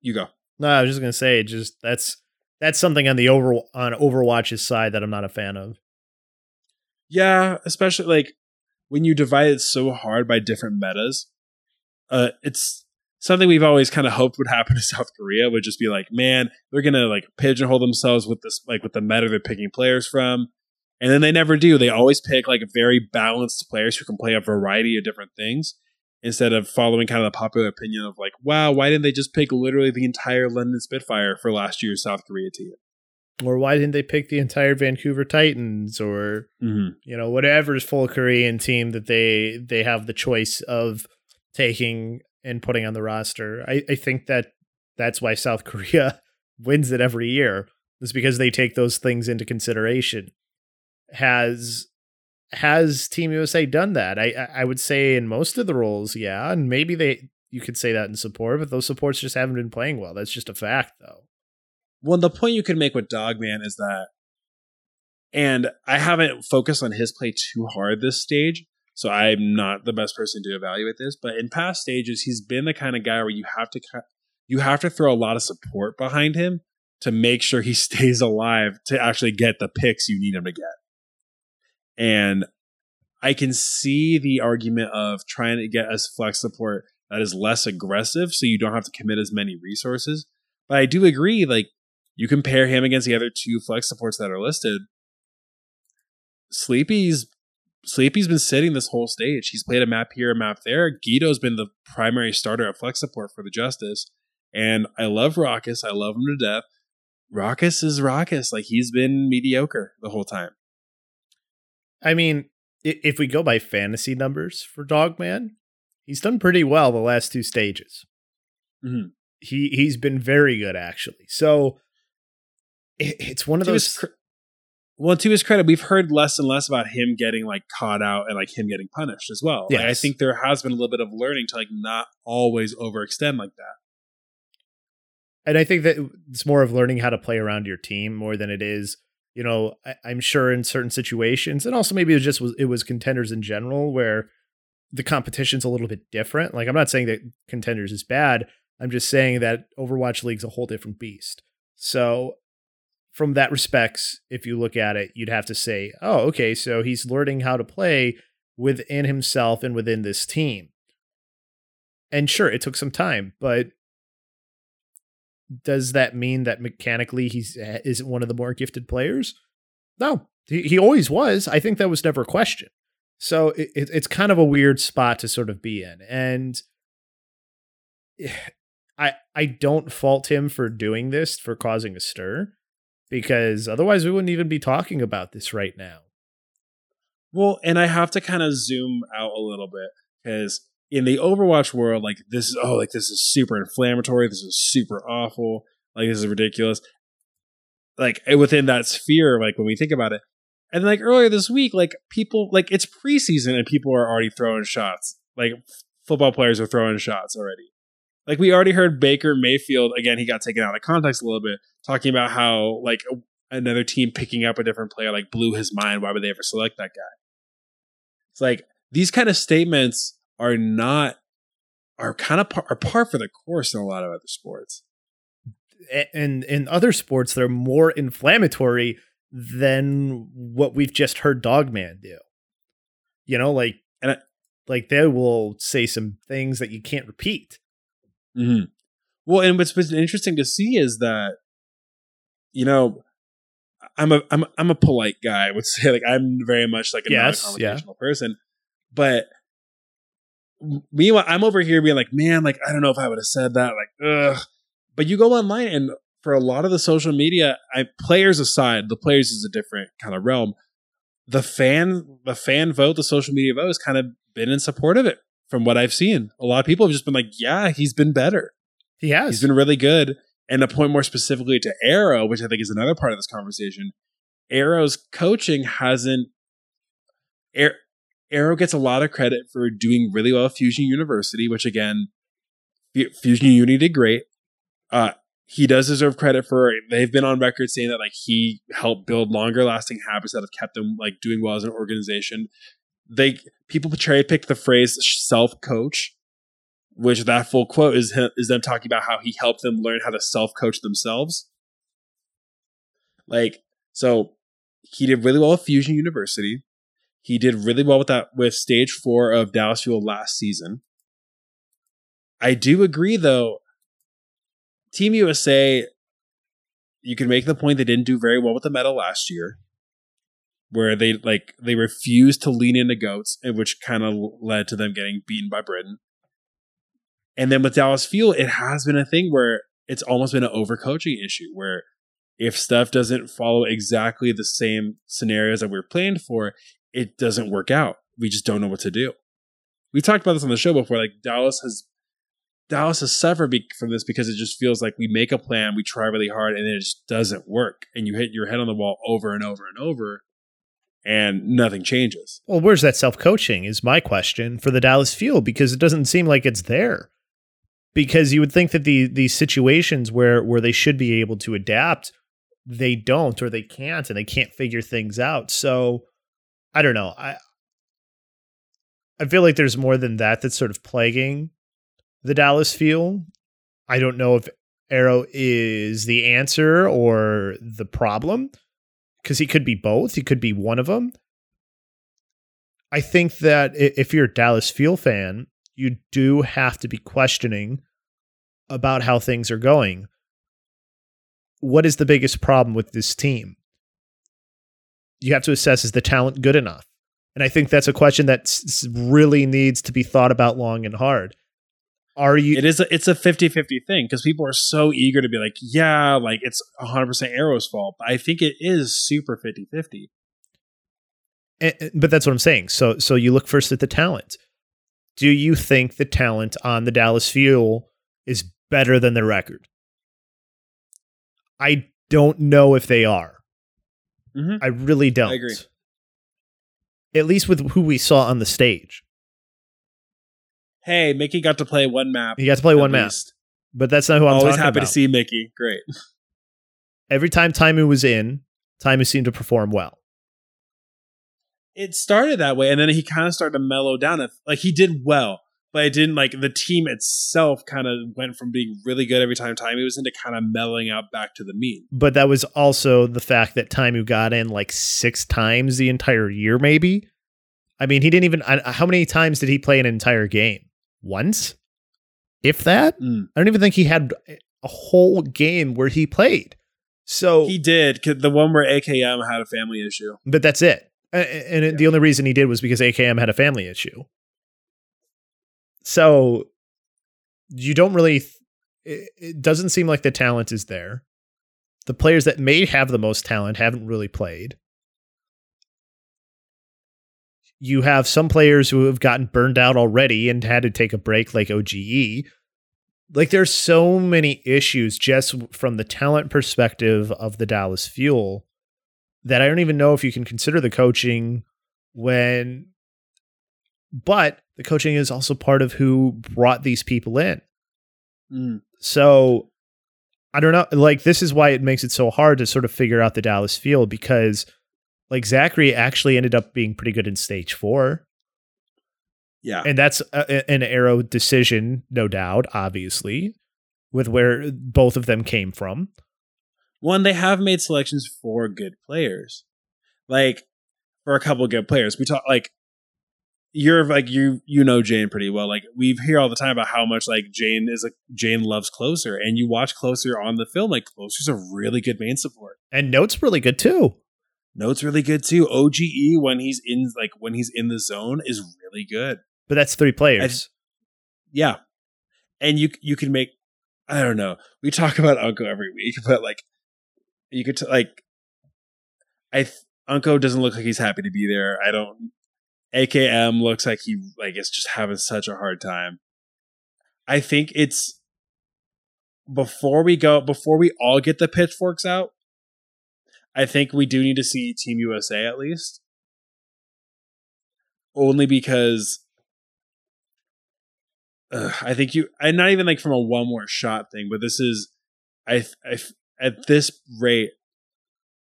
Speaker 2: you go.
Speaker 3: No, I was just gonna say, just that's that's something on the over on Overwatch's side that I'm not a fan of.
Speaker 2: Yeah, especially like when you divide it so hard by different metas. Uh, it's something we've always kind of hoped would happen to South Korea would just be like, man, they're gonna like pigeonhole themselves with this like with the meta they're picking players from, and then they never do. They always pick like very balanced players who can play a variety of different things instead of following kind of the popular opinion of like, wow, why didn't they just pick literally the entire London Spitfire for last year's South Korea team?
Speaker 3: Or why didn't they pick the entire Vancouver Titans or
Speaker 2: Mm-hmm.
Speaker 3: you know whatever's full Korean team that they they have the choice of taking and putting on the roster? I, I think that that's why South Korea wins it every year. Is because they take those things into consideration. Has has Team USA done that? I I- would say in most of the roles, yeah, and maybe they you could say that in support, but those supports just haven't been playing well. That's just a fact, though.
Speaker 2: Well, the point you can make with Dogman is that, and I haven't focused on his play too hard this stage, so I'm not the best person to evaluate this. But in past stages, he's been the kind of guy where you have to you have to throw a lot of support behind him to make sure he stays alive to actually get the picks you need him to get. And I can see the argument of trying to get as flex support that is less aggressive, so you don't have to commit as many resources. But I do agree, like you compare him against the other two flex supports that are listed. Sleepy's Sleepy's been sitting this whole stage. He's played a map here, a map there. Gido's been the primary starter at flex support for the Justice. And I love Rawkus. I love him to death. Rawkus is Rawkus. Like he's been mediocre the whole time.
Speaker 3: I mean, if we go by fantasy numbers for Dogman, he's done pretty well the last two stages.
Speaker 2: Mhm.
Speaker 3: He he's been very good actually. So it, it's one of
Speaker 2: was
Speaker 3: those.
Speaker 2: cr- well, to his credit, we've heard less and less about him getting like caught out and like him getting punished as well. Like, I think there has been a little bit of learning to like not always overextend like that.
Speaker 3: and I think that it's more of learning how to play around your team more than it is, you know, I, I'm sure in certain situations, and also maybe it was just it was contenders in general where the competition's a little bit different. Like I'm not saying that contenders is bad. I'm just saying that Overwatch League's a whole different beast. So from that respects, if you look at it, you'd have to say, oh, okay, so he's learning how to play within himself and within this team. And sure, it took some time, but does that mean that mechanically he's eh, isn't one of the more gifted players? No, he, he always was. I think that was never a question. So it, it, it's kind of a weird spot to sort of be in, and I I don't fault him for doing this for causing a stir, because otherwise we wouldn't even be talking about this right now.
Speaker 2: Well, and I have to kind of zoom out a little bit because in the Overwatch world, like this is oh, like this is super inflammatory. This is super awful. Like this is ridiculous. Like eh, within that sphere, like when we think about it, and like earlier this week, like people, like it's preseason and people are already throwing shots. Like football players are throwing shots already. Like we already heard Baker Mayfield again. He got taken out of context a little bit, talking about how like another team picking up a different player like blew his mind. Why would they ever select that guy? It's like these kind of statements are not are kind of par, are par for the course in a lot of other sports.
Speaker 3: And in other sports, they're more inflammatory than what we've just heard Dogman do. You know, like
Speaker 2: And I-
Speaker 3: like they will say some things that you can't repeat.
Speaker 2: Mm-hmm. Well, and what's been interesting to see is that you know I'm a I'm I'm a polite guy. I would say like I'm very much like a
Speaker 3: Yes,
Speaker 2: non-confrontational person, but meanwhile I'm over here being like, man, like I don't know if I would have said that, like, ugh. But you go online and for a lot of the social media, I players aside, the players is a different kind of realm. The fan, the fan vote, the social media vote has kind of been in support of it. From what I've seen, a lot of people have just been like, "Yeah, he's been better.
Speaker 3: He has.
Speaker 2: He's been really good." And to point more specifically to Aero, which I think is another part of this conversation, Aero's coaching hasn't. Ar- Aero gets a lot of credit for doing really well at Fusion University, which again, Fu- Fusion Uni did great. Uh, he does deserve credit for. They've been on record saying that like he helped build longer lasting habits that have kept them like doing well as an organization. They people cherry pick the phrase self coach, which that full quote is is them talking about how he helped them learn how to self coach themselves. Like so, he did really well at Fusion University. He did really well with that with stage four of Dallas Fuel last season. I do agree though. Team USA, you can make the point they didn't do very well with the medal last year, where they like they refused to lean into goats, which kind of led to them getting beaten by Britain. And then with Dallas Fuel, it has been a thing where it's almost been an overcoaching issue, where if stuff doesn't follow exactly the same scenarios that we're planned for, it doesn't work out. We just don't know what to do. We talked about this on the show before. Like Dallas has Dallas has suffered be- from this because it just feels like we make a plan, we try really hard, and it just doesn't work, and you hit your head on the wall over and over and over, and nothing changes.
Speaker 3: Well, where's that self coaching? Is my question for the Dallas Fuel because it doesn't seem like it's there. Because you would think that the these situations where where they should be able to adapt, they don't or they can't, and they can't figure things out. So I don't know. I I feel like there's more than that that's sort of plaguing the Dallas Fuel. I don't know if Aero is the answer or the problem because he could be both. He could be one of them. I think that if you're a Dallas Fuel fan, you do have to be questioning about how things are going. What is the biggest problem with this team? You have to assess is the talent good enough? And I think that's a question that really needs to be thought about long and hard. Are you
Speaker 2: It is a, it's a 50-50 thing because people are so eager to be like, yeah, like it's 100% Aero's fault. But I think it is super 50-50.
Speaker 3: Eh, eh, but that's what I'm saying. So so you look first at the talent. Do you think the talent on the Dallas Fuel is better than the record? I don't know if they are.
Speaker 2: Mhm.
Speaker 3: I really don't.
Speaker 2: I agree.
Speaker 3: At least with who we saw on the stage.
Speaker 2: Hey, Mickie got to play one map.
Speaker 3: He got to play one map, but that's not who I'm
Speaker 2: Always happy
Speaker 3: about.
Speaker 2: to see Mickie. Great.
Speaker 3: Every time Taimu was in, Taimu seemed to perform well.
Speaker 2: It started that way, and then he kind of started to mellow down. Like he did well, but it didn't like the team itself kind of went from being really good every time Taimu was in to kind of mellowing out back to the mean.
Speaker 3: But that was also the fact that Taimu got in like six times the entire year, maybe. I mean, he didn't even. I- How many times did he play an entire game? Once, if that.
Speaker 2: Mm.
Speaker 3: I don't even think he had a whole game where he played. So,
Speaker 2: He did 'cause the one where AKM had a family issue.
Speaker 3: but that's it. A- a- And it- the only reason he did was because AKM had a family issue. So you don't really. th- It, it doesn't seem like the talent is there. The players that may have the most talent haven't really played. You have some players who have gotten burned out already and had to take a break, like OGE. Like there's so many issues just from the talent perspective of the Dallas Fuel that I don't even know if you can consider the coaching when but the coaching is also part of who brought these people in.
Speaker 2: Mm.
Speaker 3: So I don't know. Like this is why it makes it so hard to sort of figure out the Dallas Fuel because like Zachareee actually ended up being pretty good in stage four.
Speaker 2: Yeah.
Speaker 3: And that's a, an Aero decision, no doubt, obviously, with where both of them came from.
Speaker 2: One, they have made selections for good players, like for a couple of good players. We talk like you're like you you know Jane pretty well. Like we hear all the time about how much like Jane is a Jane loves Closer, and you watch Closer on the film. Like Closer's a really good main support.
Speaker 3: And Note's really good too.
Speaker 2: Note's really good too. OGE when he's in like when he's in the zone is really good.
Speaker 3: But that's three players.
Speaker 2: Yeah, and you you can make I don't know. We talk about Unkoe every week, but like you could t- like I th- Unkoe doesn't look like he's happy to be there. I don't. AKM looks like he like is just having such a hard time. I think it's before we go before we all get the pitchforks out. I think we do need to see Team USA at least, only because Ugh, I think you, and not even like from a one more shot thing, but this is, I, I at this rate,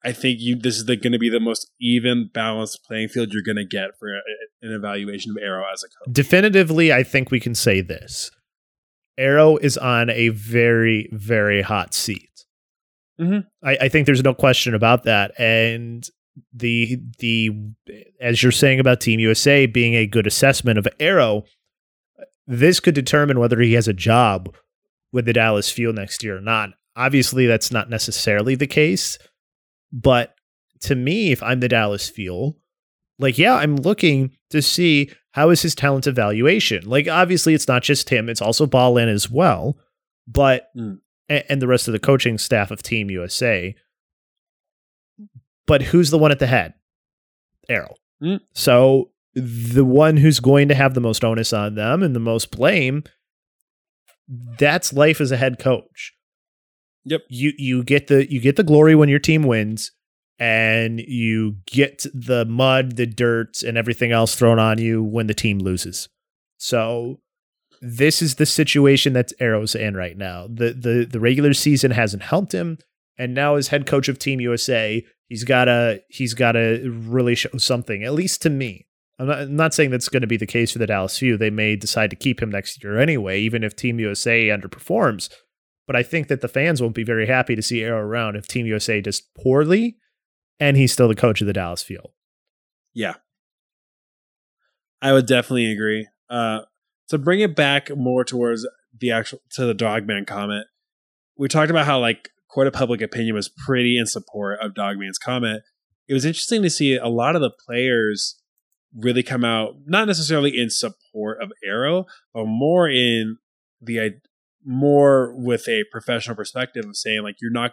Speaker 2: I think you this is going to be the most even balanced playing field you're going to get for a, an evaluation of Aero as a coach.
Speaker 3: Definitively, I think we can say this. Aero is on a very, very hot seat.
Speaker 2: Mhm.
Speaker 3: I, I think there's no question about that. And the the as you're saying about Team USA being a good assessment of Aero, this could determine whether he has a job with the Dallas Fuel next year or not. Obviously, that's not necessarily the case, but to me, if I'm the Dallas Fuel, like yeah, I'm looking to see how is his talent evaluation. Like obviously, it's not just him; it's also Ballin as well, but
Speaker 2: Mm.
Speaker 3: a- and the rest of the coaching staff of Team USA. But who's the one at the head? Aero.
Speaker 2: Mm.
Speaker 3: So the one who's going to have the most onus on them and the most blame, that's life as a head coach.
Speaker 2: Yep.
Speaker 3: You you get the you get the glory when your team wins and you get the mud, the dirt and everything else thrown on you when the team loses. So this is the situation that's Aero's in right now. The the the regular season hasn't helped him and now as head coach of Team USA, he's got to he's got to really show something at least to me. I'm not, I'm not saying that's going to be the case for the Dallas Fuel. They may decide to keep him next year anyway, even if Team USA underperforms. But I think that the fans won't be very happy to see Aero around if Team USA does poorly and he's still the coach of the Dallas Fuel.
Speaker 2: Yeah, I would definitely agree. Uh, to bring it back more towards the actual to the Dogman comment, we talked about how like court of public opinion was pretty in support of Dogman's comment. It was interesting to see a lot of the players really come out not necessarily in support of Aero, but more in the more with a professional perspective of saying like you're not.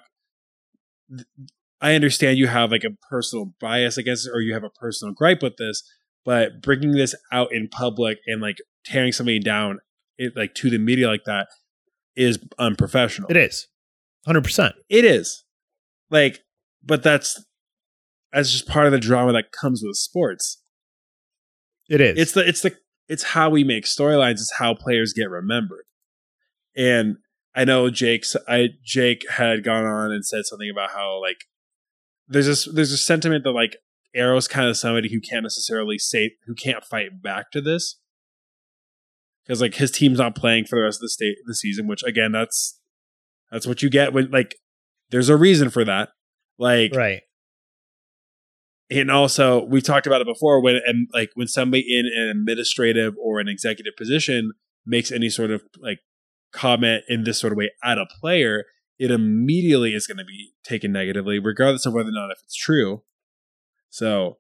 Speaker 2: I understand you have like a personal bias against it, or you have a personal gripe with this, but bringing this out in public and like tearing somebody down, it like to the media like that is unprofessional.
Speaker 3: It is 100%.
Speaker 2: It is. Like, but that's that's just part of the drama that comes with sports.
Speaker 3: It is.
Speaker 2: It's the it's the it's how we make storylines. It's how players get remembered. And I know Jake's I Jake had gone on and said something about how like there's this there's a sentiment that like Aero's kind of somebody who can't necessarily say who can't fight back to this because like his team's not playing for the rest of the state the season, which again that's that's what you get when like there's a reason for that. Like
Speaker 3: right.
Speaker 2: and also we talked about it before when and like when somebody in an administrative or an executive position makes any sort of like comment in this sort of way at a player, it immediately is going to be taken negatively, regardless of whether or not if it's true. So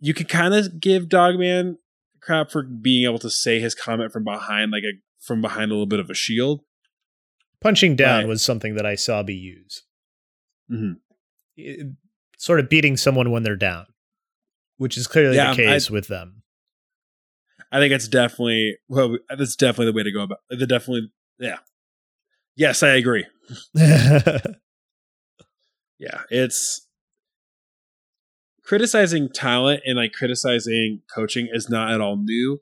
Speaker 2: you could kind of give Dogman crap for being able to say his comment from behind, like a from behind a little bit of a shield.
Speaker 3: Punching down was something that I saw be used.
Speaker 2: Mhm.
Speaker 3: It- sort of beating someone when they're down, which is clearly
Speaker 2: Yeah,
Speaker 3: the
Speaker 2: I-
Speaker 3: case with them.
Speaker 2: I think it's definitely well, that's definitely the way to go about. The definitely, yeah, yes, I agree. Yeah, it's criticizing talent and like criticizing coaching is not at all new,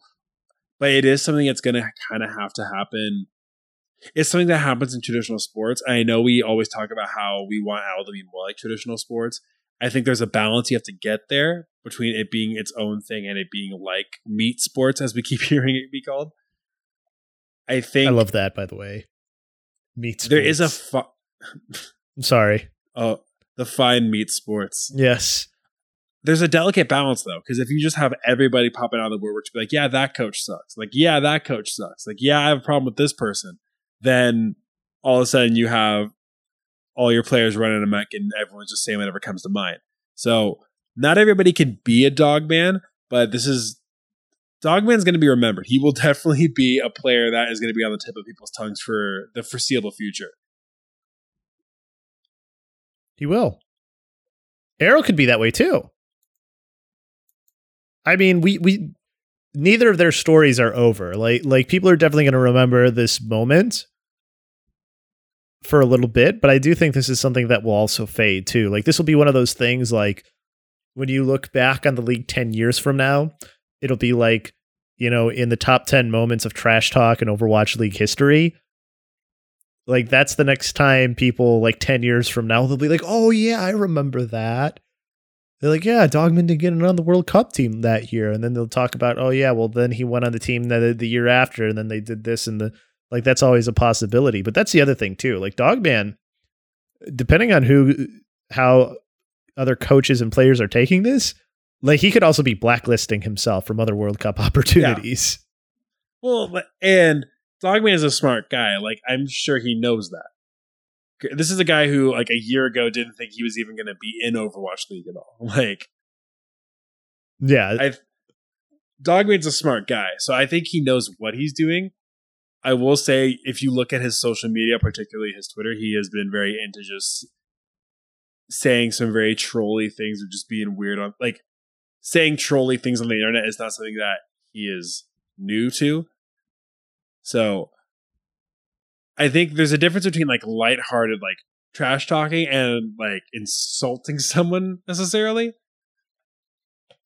Speaker 2: but it is something that's going to kind of have to happen. It's something that happens in traditional sports. I know we always talk about how we want Al to be more like traditional sports. I think there's a balance you have to get there between it being its own thing and it being like meat sports, as we keep hearing it be called. I think
Speaker 3: I love that, by the way. Meat.
Speaker 2: there is a
Speaker 3: sports.
Speaker 2: fu-
Speaker 3: I'm sorry.
Speaker 2: oh the fine meat sports.
Speaker 3: Yes.
Speaker 2: there's a delicate balance though, because if you just have everybody popping out of the woodwork to be like, yeah, that coach sucks, like, yeah, that coach sucks, like, yeah, I have a problem with this person, then all of a sudden you have all your players running a mech and everyone's just saying whatever comes to mind. So not everybody can be a Dogman, but this is Dogman's going to be remembered. He will definitely be a player that is going to be on the tip of people's tongues for the foreseeable future.
Speaker 3: He will. Aero could be that way too. I mean, we we neither of their stories are over. Like like people are definitely going to remember this moment for a little bit, but I do think this is something that will also fade too. Like this will be one of those things like when you look back on the league 10 years from now, it'll be like, you know, in the top 10 moments of trash talk and Overwatch League history. Like that's the next time people like 10 years from now they'll be like, "Oh yeah, I remember that." They're like, "Yeah, Dogman didn't get on the World Cup team that year." And then they'll talk about, "Oh yeah, well then he went on the team the, the year after and then they did this and the like that's always a possibility." But that's the other thing too. Like Dogman depending on who how other coaches and players are taking this, like he could also be blacklisting himself from other World Cup opportunities.
Speaker 2: Well, and Dogman is a smart guy. Like I'm sure he knows that. This is a guy who, like a year ago, didn't think he was even going to be in Overwatch League at all. Like,
Speaker 3: Yeah.
Speaker 2: I, Dogman's a smart guy, so I think he knows what he's doing. I will say, if you look at his social media, particularly his Twitter, he has been very into just saying some very trolly things or just being weird on, like, saying trolly things on the internet is not something that he is new to. So I think there's a difference between like lighthearted, like trash talking and like insulting someone necessarily.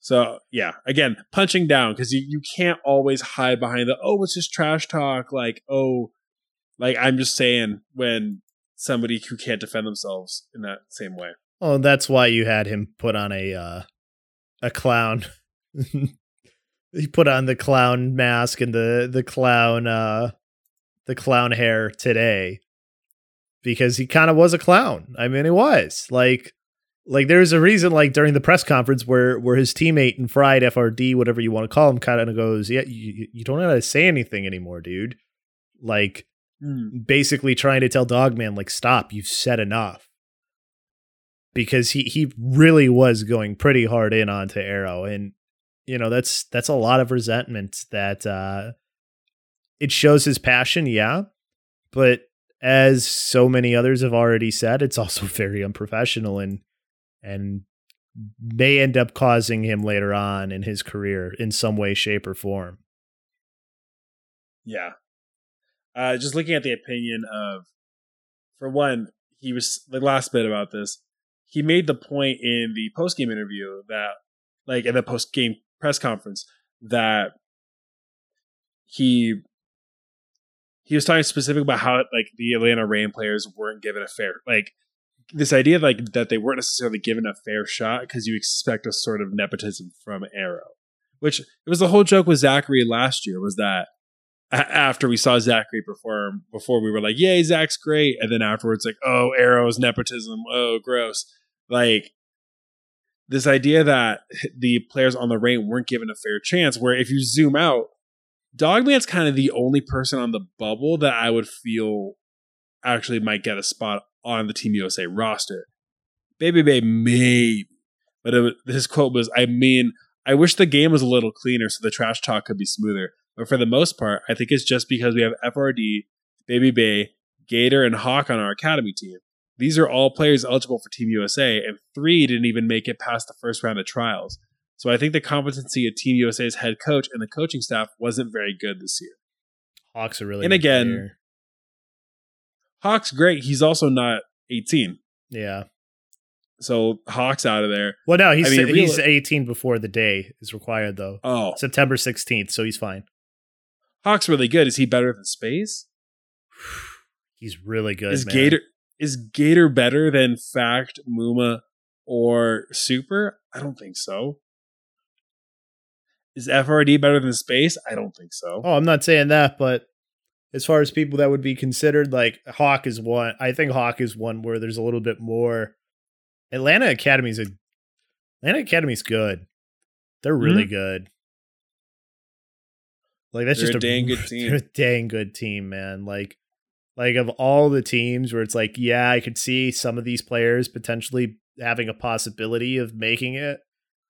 Speaker 2: So yeah, again, punching down because you, you can't always hide behind the oh it's just trash talk like oh like I'm just saying when somebody who can't defend themselves in that same way.
Speaker 3: Oh, that's why you had him put on a uh, a clown. he put on the clown mask and the the clown uh the clown hair today because he kind of was a clown. I mean, he was like like there's a reason like during the press conference where where his teammate and fried FRD whatever you want to call him kind of goes, "Yeah, you, you don't know how to say anything anymore, dude." Like basically trying to tell Dogman like stop, you've said enough. Because he he really was going pretty hard in onto Aero and you know that's that's a lot of resentment that uh it shows his passion, yeah, but as so many others have already said, it's also very unprofessional and and may end up causing him later on in his career in some way, shape, or form.
Speaker 2: Yeah. Uh, just looking at the opinion of, for one, he was the last bit about this. he made the point in the post game interview that, like, in the post game press conference, that he he was talking specific about how like the Atlanta Reign players weren't given a fair like this idea like that they weren't necessarily given a fair shot because you expect a sort of nepotism from Aero, which it was the whole joke with Zachareee last year was that a- after we saw Zachareee perform before we were like yay Zach's great and then afterwards like oh Aero's nepotism. Oh gross. Like this idea that the players on the Reign weren't given a fair chance where if you zoom out Dogman's kind of the only person on the bubble that I would feel actually might get a spot on the Team USA roster. Babybay maybe, but it, his quote was, "I mean, I wish the game was a little cleaner so the trash talk could be smoother. But for the most part, I think it's just because we have FRD, Babybay, Gator, and Hawk on our academy team. These are all players eligible for Team USA, and three didn't even make it past the first round of trials. So I think the competency of Team USA's head coach and the coaching staff wasn't very good this year.
Speaker 3: Hawks are really
Speaker 2: And again-
Speaker 3: player.
Speaker 2: Hawk's great. He's also not 18.
Speaker 3: yeah.
Speaker 2: So Hawk's out of there.
Speaker 3: Well, no, he's
Speaker 2: I mean,
Speaker 3: he's
Speaker 2: real-
Speaker 3: 18 before the day is required though.
Speaker 2: Oh,
Speaker 3: September 16th, so he's fine.
Speaker 2: Hawk's really good. Is he better than Space?
Speaker 3: He's really good.
Speaker 2: is
Speaker 3: man.
Speaker 2: Gator is Gator better than Fact, Muma, or Super? I don't think so. Is FRD better than Space? I don't think so.
Speaker 3: Oh, I'm not saying that, but as far as people that would be considered, like Hawk is one. I think Hawk is one where there's a little bit more. Atlanta Academy's a Atlanta Academy's good. They're really good. Like that's
Speaker 2: Mm-hmm. They're
Speaker 3: just
Speaker 2: a dang good team.
Speaker 3: They're a dang good team, man. Like, like of all the teams where it's like, yeah, I could see some of these players potentially having a possibility of making it.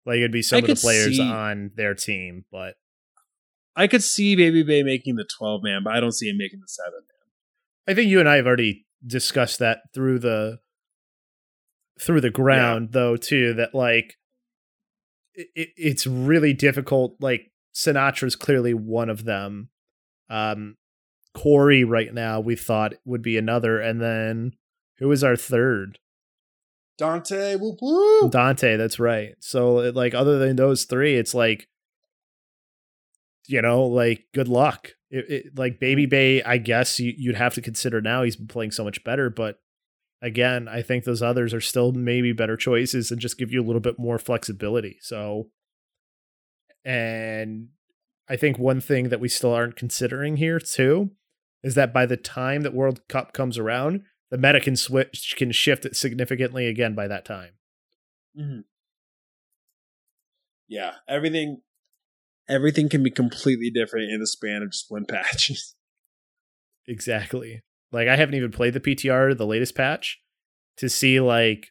Speaker 3: Like it'd be some of the players
Speaker 2: see-
Speaker 3: on their team, but
Speaker 2: I could see Babybay making the 12 man, but I don't see him making the 7 man.
Speaker 3: I think you and I have already discussed that through the through the ground though too that like it, it, it's really difficult like Sinatraa's clearly one of them um Corey right now we thought would be another and then who is our third
Speaker 2: Dante, whoop whoop.
Speaker 3: Dante that's right so it, like other than those three it's like you know like good luck. It, it, like Babybay i guess you, you'd have to consider now he's been playing so much better but again i think those others are still maybe better choices and just give you a little bit more flexibility. So and i think one thing that we still aren't considering here too is that by the time that world cup comes around the meta can switch can shift it significantly again by that time.
Speaker 2: Mhm. Yeah, everything everything can be completely different in the span of just one patch.
Speaker 3: Exactly. Like I haven't even played the PTR, the latest patch, to see like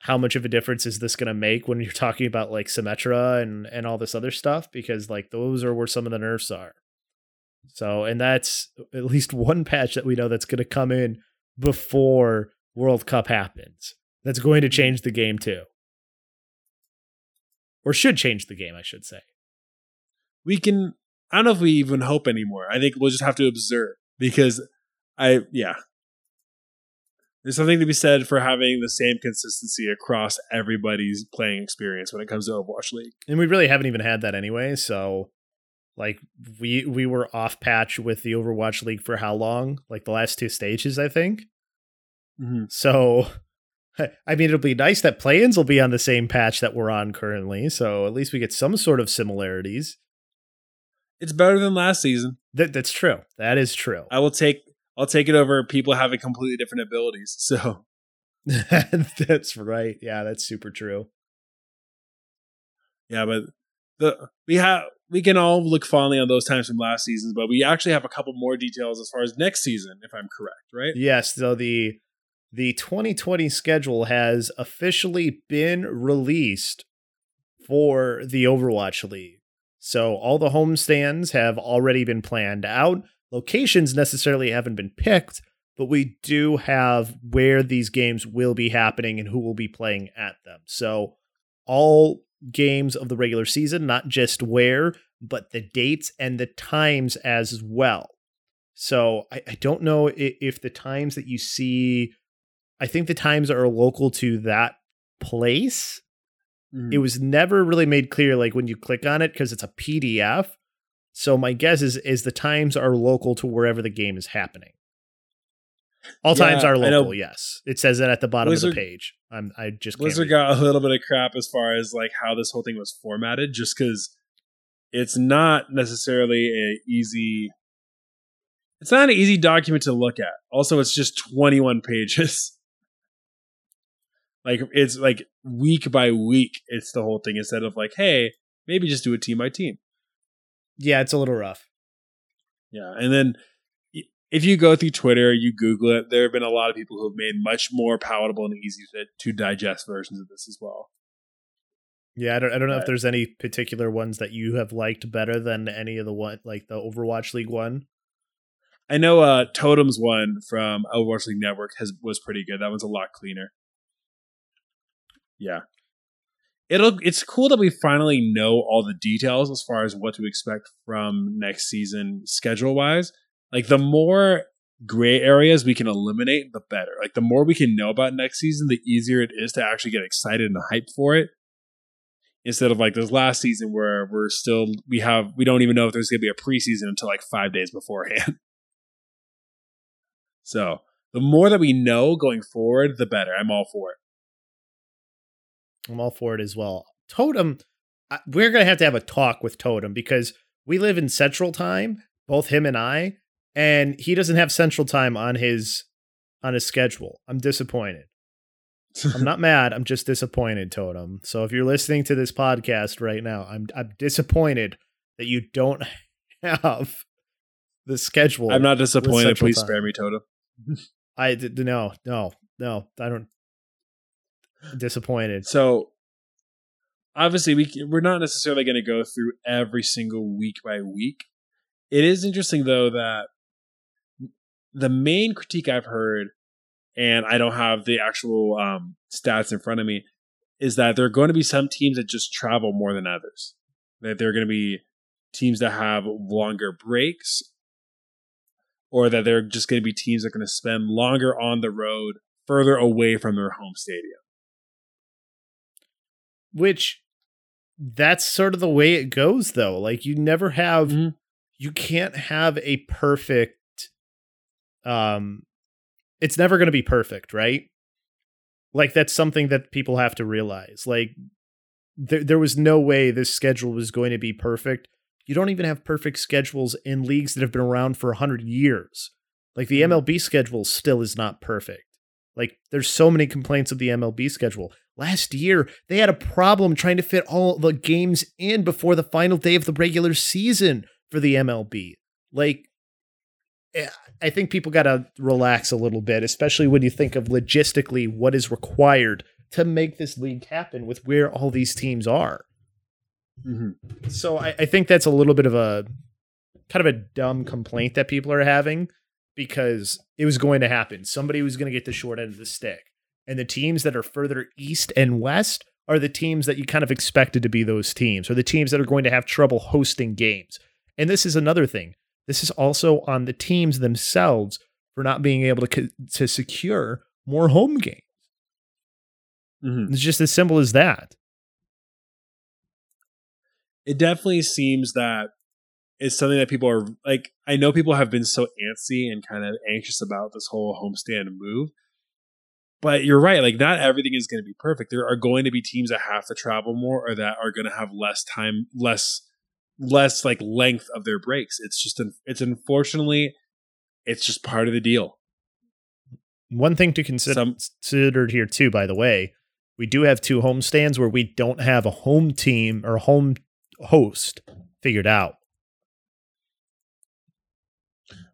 Speaker 3: how much of a difference is this going to make when you're talking about like Symmetra and and all this other stuff because like those are where some of the nerfs are. So, and that's at least one patch that we know that's going to come in before World Cup happens. That's going to mm-hmm. change the game too. Or should change the game, I should say.
Speaker 2: We can I don't know if we even hope anymore. I think we'll just have to observe because I yeah. There's something to be said for having the same consistency across everybody's playing experience when it comes to Overwatch League.
Speaker 3: and we really haven't even had that anyway so like we we were off patch with the overwatch league for how long like the last two stages i think mm-hmm. so i mean it'll be nice that play-ins will be on the same patch that we're on currently so at least we get some sort of similarities
Speaker 2: It's better than last season.
Speaker 3: that, that's true that is true
Speaker 2: I will take I'll take it over people having completely different abilities. So
Speaker 3: that's right yeah that's super true
Speaker 2: yeah, but the we have we can all look fondly on those times from last season, but we actually have a couple more details as far as next season, if I'm correct, right?
Speaker 3: Yes, so the the 2020 schedule has officially been released for the Overwatch League. So all the homestands have already been planned out. Locations necessarily haven't been picked, but we do have where these games will be happening and who will be playing at them. So all games of the regular season, not just where, but the dates and the times as well. So I, I don't know if, if the times that you see I think the times are local to that place.
Speaker 2: Mhm.
Speaker 3: It was never really made clear, like when you click on it, because it's a PDF. So my guess is is the times are local to wherever the game is happening. All
Speaker 2: Yeah,
Speaker 3: times are local. Yes, it says that at the bottom of the page. I'm I just
Speaker 2: Blizzard got a little bit of crap as far as like how this whole thing was formatted, just because it's not necessarily a easy. It's not an easy document to look at. Also, it's just twenty one pages. like it's like week by week. It's the whole thing instead of like, hey, maybe just do it team by team.
Speaker 3: yeah, it's a little rough.
Speaker 2: Yeah, and then if you go through Twitter, you Google it. There have been a lot of people who have made much more palatable and easy to, to digest versions of this as well.
Speaker 3: Yeah, I don't I don't know if there's any particular ones that you have liked better than any of the one like the Overwatch League one.
Speaker 2: I know uh Totem's one from Overwatch League Network has was pretty good. That one's a lot cleaner. Yeah. It'll it's cool that we finally know all the details as far as what to expect from next season schedule wise. Like the more gray areas we can eliminate, the better. Like the more we can know about next season, the easier it is to actually get excited and hyped for it. Instead of like this last season where we're still we have we don't even know if there's gonna be a preseason until like five days beforehand. So the more that we know going forward, the better. I'm all for it.
Speaker 3: I'm all for it as well. Totem, we're gonna have to have a talk with Totem because we live in Central Time, both him and I, and he doesn't have Central Time on his on his schedule. I'm disappointed. I'm not mad. I'm just disappointed, Totem. So if you're listening to this podcast right now, I'm I'm disappointed that you don't have the schedule.
Speaker 2: I'm not disappointed. Please
Speaker 3: Time.
Speaker 2: spare me, Totem.
Speaker 3: I no no no. I don't. Disappointed.
Speaker 2: So obviously, we we're not necessarily going to go through every single week by week. It is interesting though that the main critique I've heard, and I don't have the actual um, stats in front of me, is that there are going to be some teams that just travel more than others. That there are going to be teams that have longer breaks, or that there are just going to be teams that are going to spend longer on the road, further away from their home stadium.
Speaker 3: Which that's sort of the way it goes though. Like you never have
Speaker 2: Mhm.
Speaker 3: you can't have a perfect um it's never going to be perfect right? Like that's something that people have to realize. Like there, there was no way this schedule was going to be perfect. You don't even have perfect schedules in leagues that have been around for 100 years. Like the mlb schedule still is not perfect. Like there's so many complaints of the mlb schedule last year they had a problem trying to fit all the games in before the final day of the regular season for the mlb like eh, i think people got to relax a little bit especially when you think of logistically what is required to make this league happen with where all these teams are so I, I think that's a little bit of a kind of a dumb complaint that people are having because it was going to happen. Somebody was going to get the short end of the stick. And the teams that are further east and west are the teams that you kind of expected to be those teams, or the teams that are going to have trouble hosting games. And this is another thing. This is also on the teams themselves for not being able to to secure more home games.
Speaker 2: Mhm.
Speaker 3: It's just as simple as that.
Speaker 2: it definitely seems that it's something that people are like i know people have been so antsy and kind of anxious about this whole homestand move but you're right like not everything is going to be perfect. There are going to be teams that have to travel more or that are going to have less time less less like length of their breaks. It's just it's unfortunately it's just part of the deal.
Speaker 3: One thing to consider
Speaker 2: Some-
Speaker 3: considered here too, by the way, we do have two home stands where we don't have a home team or home host figured out.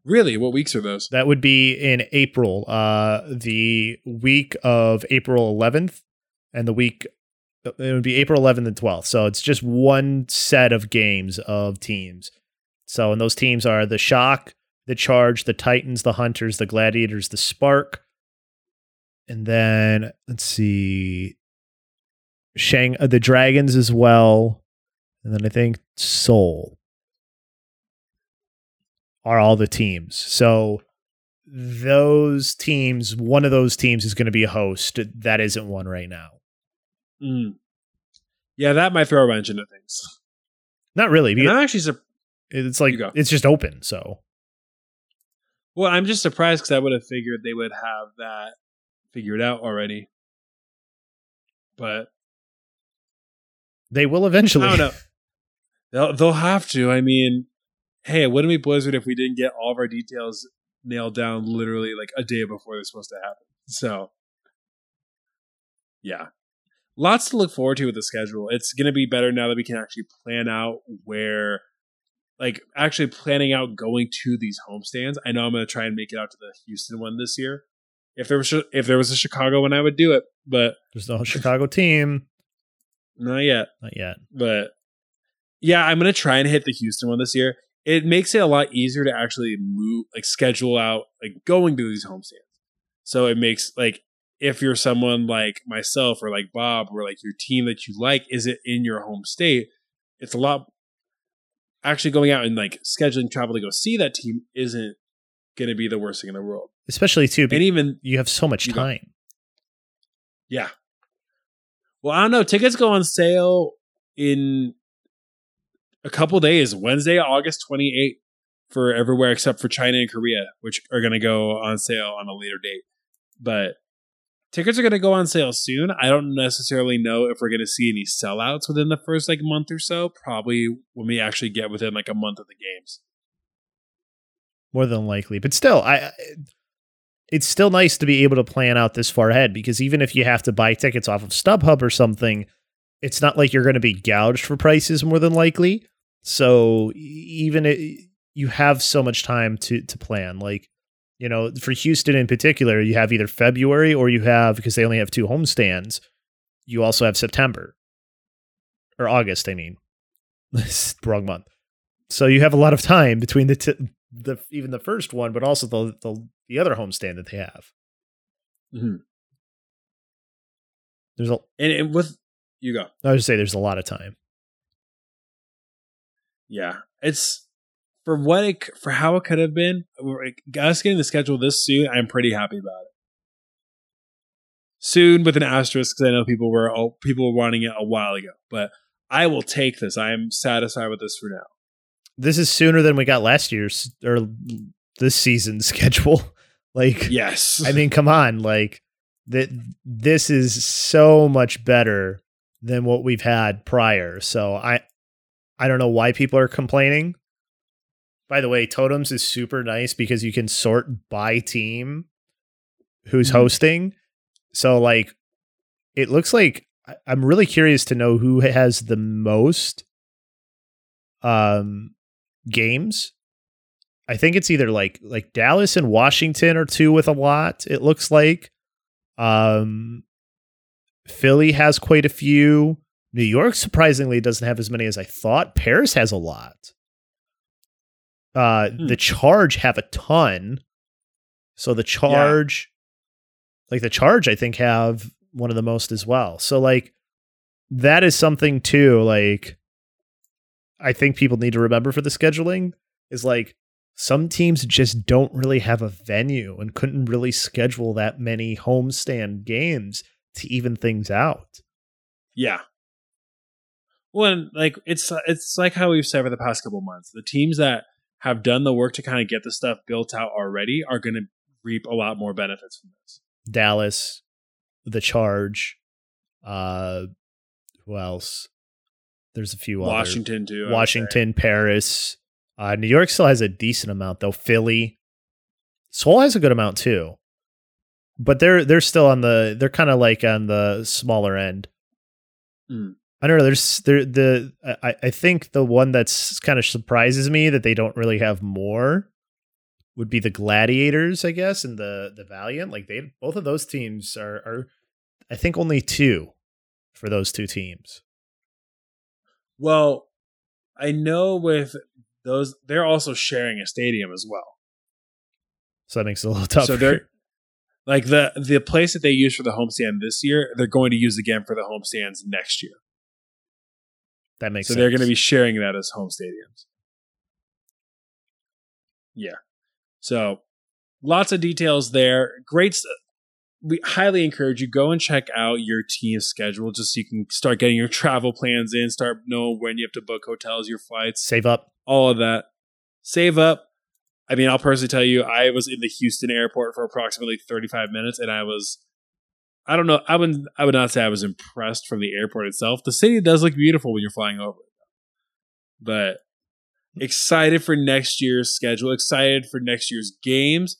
Speaker 2: Really what weeks are those
Speaker 3: That would be in April, uh, the week of April 11th, and the week it would be April 11th and 12th. So it's just one set of games of teams. So and those teams are the Shock, the Charge, the Titans, the Hunters, the Gladiators, the Spark, and then let's see, Shang, uh, the Dragons as well, and then I think Seoul are all the teams. So those teams, one of those teams is going to be a host. That isn't one right now.
Speaker 2: Mm. Yeah, that might throw a wrench into things.
Speaker 3: Not really. Because
Speaker 2: I'm actually sur-
Speaker 3: It's like it's just open. So
Speaker 2: well, I'm just surprised because I would have figured they would have that figured out already. But
Speaker 3: they will eventually.
Speaker 2: I don't know. They'll they'll have to. I mean, hey, it wouldn't be Blizzard if we didn't get all of our details nailed down literally like a day before they're supposed to happen. So, yeah, lots to look forward to with the schedule. It's going to be better now that we can actually plan out where, like, actually planning out going to these homestands. I know I'm going to try and make it out to the Houston one this year. If there was if there was a Chicago one, I would do it, but
Speaker 3: There's no Chicago team.
Speaker 2: not yet.
Speaker 3: Not yet.
Speaker 2: but yeah, I'm gonna try and hit the Houston one this year. It makes it a lot easier to actually move, like schedule out, like going to these homestands. So it makes like if you're someone like myself or like Bob, or like your team that you like isn't in your home state, it's a lot. Actually, going out and like scheduling travel to go see that team isn't gonna be the worst thing in the world.
Speaker 3: Especially too,
Speaker 2: And even
Speaker 3: you have so much
Speaker 2: go.
Speaker 3: time.
Speaker 2: Yeah. Well, I don't know. Tickets go on sale in a couple days, Wednesday, August 28th, for everywhere except for China and Korea, which are going to go on sale on a later date. But tickets are going to go on sale soon. I don't necessarily know if we're going to see any sellouts within the first like month or so. Probably when we actually get within like a month of the games.
Speaker 3: more than likely. But still, I it's still nice to be able to plan out this far ahead because even if you have to buy tickets off of StubHub or something, it's not like you're going to be gouged for prices more than likely. So even it, you have so much time to to plan. Like you know, for Houston in particular, you have either February or you have because they only have two homestands. You also have September or August. I mean, wrong month. So you have a lot of time between the t- the even the first one, but also the the, the other homestand that they have.
Speaker 2: Mhm.
Speaker 3: There's a
Speaker 2: And, and with you go.
Speaker 3: I would just say there's a lot of time.
Speaker 2: Yeah, it's for what it for how it could have been. Us getting the schedule this soon, I'm pretty happy about it. Soon with an asterisk because I know people were oh, people were wanting it a while ago, but I will take this. I am satisfied with this for now.
Speaker 3: This is sooner than we got last year's or this season's schedule. Like
Speaker 2: Yes,
Speaker 3: I mean, come on, like that this is so much better than what we've had prior. So I I don't know why people are complaining. By the way, Totems is super nice because you can sort by team who's
Speaker 2: Mhm.
Speaker 3: hosting. So like it looks like I'm really curious to know who has the most um games I think it's either like like Dallas and Washington are two with a lot. It looks like um, Philly has quite a few. New York surprisingly doesn't have as many as I thought. Paris has a lot. Uh,
Speaker 2: Hmm.
Speaker 3: The Charge have a ton. So the Charge, like the Charge, I think have one of the most as well. So like that is something too. Like I think people need to remember for the scheduling is like some teams just don't really have a venue and couldn't really schedule that many homestand games to even things out.
Speaker 2: yeah. Well, like it's it's like how we've said for the past couple months. The teams that have done the work to kind of get the stuff built out already are going to reap a lot more benefits from this.
Speaker 3: Dallas, the Charge, uh who else? There's a few other-
Speaker 2: Washington too. I would.
Speaker 3: Washington, Paris. Uh, New York still has a decent amount though. Philly, Seoul has a good amount too, but they're they're still on the they're kind of like on the smaller end.
Speaker 2: Mm.
Speaker 3: I don't know. There's there the I I think the one that's kind of surprises me that they don't really have more would be the Gladiators, I guess, and the the Valiant. Like they both of those teams are are I think only two for those two teams.
Speaker 2: Well, I know with those, they're also sharing a stadium as well.
Speaker 3: So that makes it a little tougher.
Speaker 2: So they're like the the place that they use for the homestand this year, they're going to use again for the homestands next year.
Speaker 3: That makes
Speaker 2: so
Speaker 3: sense.
Speaker 2: they're going to be sharing that as home stadiums. Yeah. So lots of details there. Great. st- We highly encourage you go and check out your team's schedule just so you can start getting your travel plans in, start knowing when you have to book hotels, your flights,
Speaker 3: Save up.
Speaker 2: all of that. Save up. I mean, I'll personally tell you, I was in the Houston airport for approximately 35 minutes, and I was, I don't know, I would I would not say I was impressed from the airport itself. The city does look beautiful when you're flying over but excited for next year's schedule, excited for next year's games,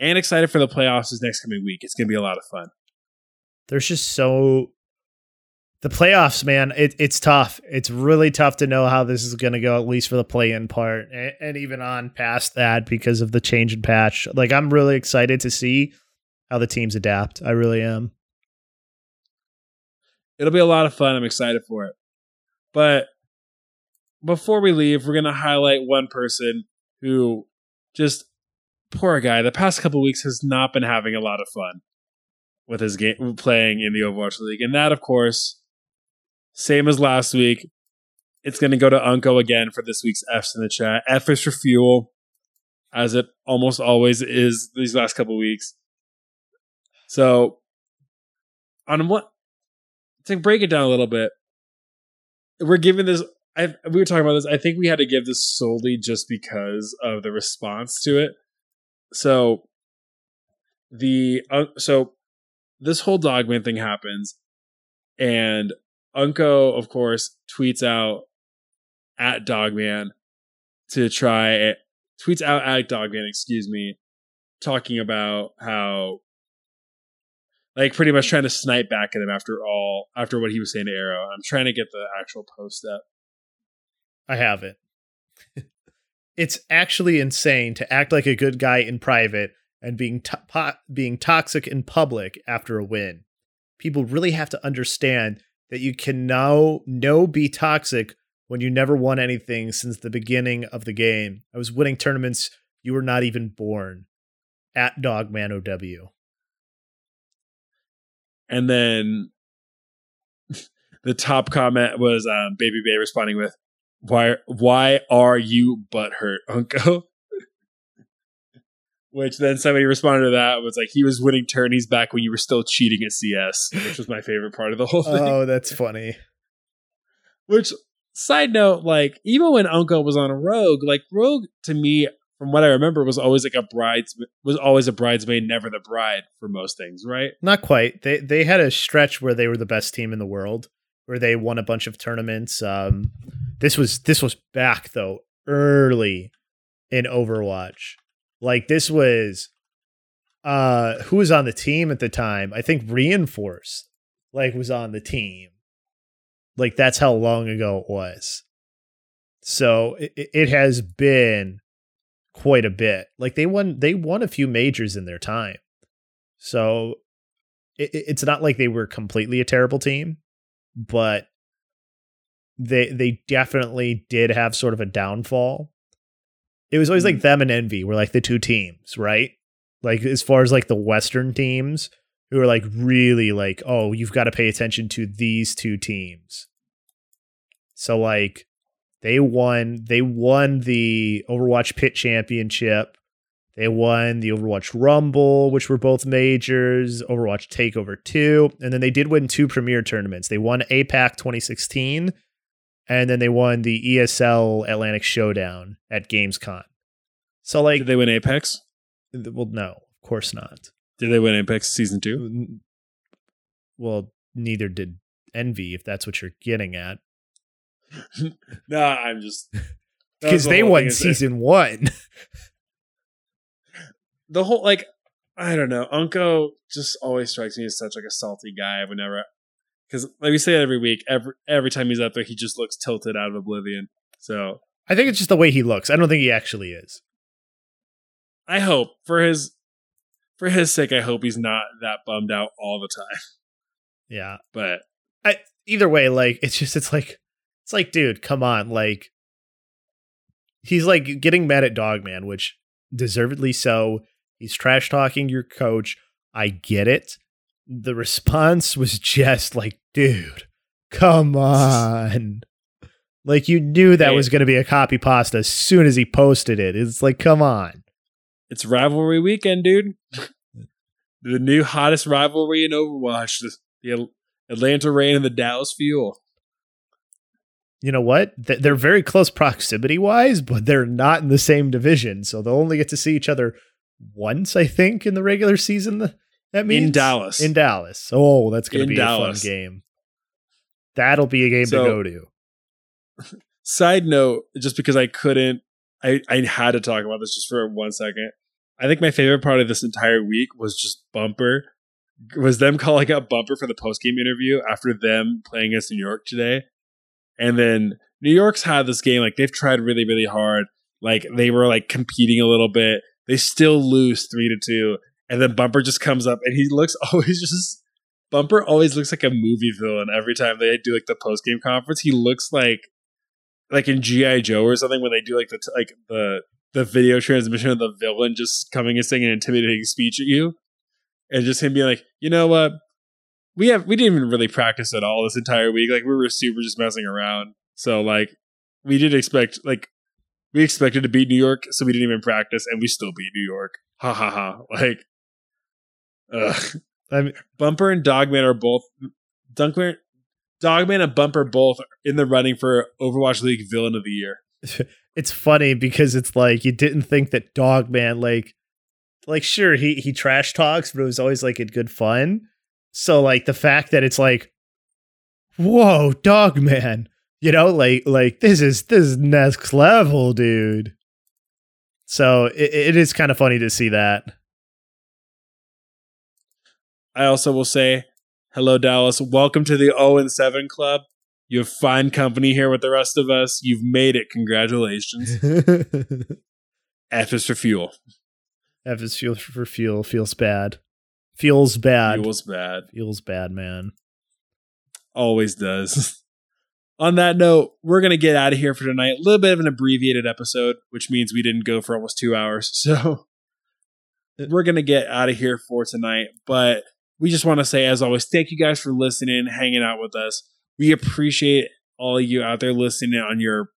Speaker 2: and excited for the playoffs this next coming week. It's going to be a lot of fun.
Speaker 3: There's just so the playoffs, man. It, it's tough. It's really tough to know how this is going to go, at least for the play-in part, and, and even on past that because of the change in patch. Like I'm really excited to see how the teams adapt. I really am.
Speaker 2: It'll be a lot of fun. I'm excited for it. But before we leave, we're going to highlight one person who just poor guy. The past couple weeks has not been having a lot of fun with his game playing in the Overwatch League, and that, of course, same as last week. It's going to go to Unkoe again for this week's F's in the chat. F is for fuel, as it almost always is these last couple weeks. So, on what to break it down a little bit, we're giving this. I, we were talking about this. I think we had to give this solely just because of the response to it. So the uh, so this whole Dogman thing happens, and Unkoe, of course, tweets out at Dogman to try it. tweets out at Dogman, excuse me, talking about how like pretty much trying to snipe back at him after all after what he was saying to Aero. I'm trying to get the actual post up.
Speaker 3: I have it. it's actually insane to act like a good guy in private and being to- being toxic in public after a win. People really have to understand that you can now no be toxic when you never won anything since the beginning of the game. I was winning tournaments you were not even born. At Dogman OW.
Speaker 2: And then the top comment was um, Babybay responding with, "Why? Why are you butthurt, Unkoe?" Which then somebody responded to that was like, "He was winning tourneys back when you were still cheating at CS," which was my favorite part of the whole thing.
Speaker 3: Oh, that's funny.
Speaker 2: Which side note, like even when Unkoe was on a Rogue, like Rogue to me, from what I remember, was always like a brides was always a bridesmaid, never the bride for most things, right?
Speaker 3: Not quite. They they had a stretch where they were the best team in the world, where they won a bunch of tournaments. Um, this was this was back though, early in Overwatch. Like this was, uh, who was on the team at the time? I think Reinforced, like, was on the team. Like that's how long ago it was. So it, it has been quite a bit. Like they won they won a few majors in their time. So it, it's not like they were completely a terrible team, but they they definitely did have sort of a downfall. It was always like mm-hmm. them and Envy were like the two teams, right? Like as far as like the Western teams who are like really like, oh, you've got to pay attention to these two teams. So like they won they won the Overwatch Pit Championship. They won the Overwatch Rumble, which were both majors, Overwatch Takeover 2, and then they did win two premier tournaments. They won APAC 2016 and then they won the ESL Atlantic Showdown at Gamescom. So like
Speaker 2: Did they win Apex?
Speaker 3: well no, of course not.
Speaker 2: Did they win Apex season two?
Speaker 3: Well, neither did Envy if that's what you're getting at.
Speaker 2: no, I'm just
Speaker 3: Because they won season 1.
Speaker 2: the whole like I don't know. Unkoe just always strikes me as such like a salty guy. Whenever because like we say it every week. Every every time he's up there, he just looks tilted out of oblivion. So
Speaker 3: I think it's just the way he looks. I don't think he actually is.
Speaker 2: I hope for his for his sake, I hope he's not that bummed out all the time.
Speaker 3: Yeah.
Speaker 2: But
Speaker 3: I, either way, like it's just it's like it's like, dude, come on, like he's like getting mad at Dogman, which deservedly so. He's trash talking your coach. I get it. The response was just like, dude, come on. Like you knew that was going to be a copy pasta as soon as he posted it. It's like, come on.
Speaker 2: It's rivalry weekend, dude. the new hottest rivalry in Overwatch: the, the Atlanta Reign and the Dallas Fuel.
Speaker 3: You know what? They're very close proximity wise, but they're not in the same division. So they'll only get to see each other once, I think, in the regular season. th- That means
Speaker 2: in Dallas.
Speaker 3: In Dallas. Oh, that's going to be
Speaker 2: Dallas.
Speaker 3: a fun game. That'll be a game
Speaker 2: So-
Speaker 3: to go to.
Speaker 2: Side note, just because I couldn't, I, I had to talk about this just for one second. I think my favorite part of this entire week was just Bumper, was them calling out Bumper for the post game interview after them playing against New York today. And then New York's had this game, like they've tried really, really hard. Like they were like competing a little bit. They still lose three to two. And then Bumper just comes up and he looks always just Bumper always looks like a movie villain every time they do like the post game conference. He looks like like in GI Joe or something when they do like the like the the video transmission of the villain just coming and saying an intimidating speech at you, and just him being like, you know what, we have we didn't even really practice at all this entire week. Like we were super just messing around. So like we did expect like we expected to beat New York, so we didn't even practice, and we still beat New York. Ha ha ha! Like, ugh.
Speaker 3: I mean,
Speaker 2: Bumper and Dogman are both Dunkman, Dogman and Bumper both in the running for Overwatch League Villain of the Year.
Speaker 3: it's funny because it's like you didn't think that Dogman like like sure he he trash talks, but it was always like in good fun. So like the fact that it's like, whoa, Dogman, you know, like like this is this is next level, dude. So it, it is kind of funny to see that.
Speaker 2: I also will say, hello Dallas, welcome to the 0 and 7 club. You have fine company here with the rest of us. You've made it. Congratulations. F is for fuel.
Speaker 3: F is fuel for fuel. Feels bad. Feels bad.
Speaker 2: Feels bad.
Speaker 3: Feels bad, man.
Speaker 2: Always does. On that note, we're going to get out of here for tonight. A little bit of an abbreviated episode, which means we didn't go for almost two hours. So we're going to get out of here for tonight. But we just want to say, as always, thank you guys for listening, hanging out with us. We appreciate all of you out there listening on your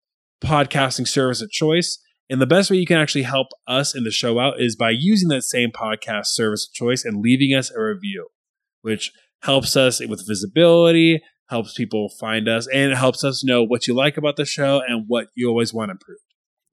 Speaker 2: podcasting service of choice. And the best way you can actually help us in the show out is by using that same podcast service of choice and leaving us a review, which helps us with visibility, helps people find us, and it helps us know what you like about the show and what you always want improved.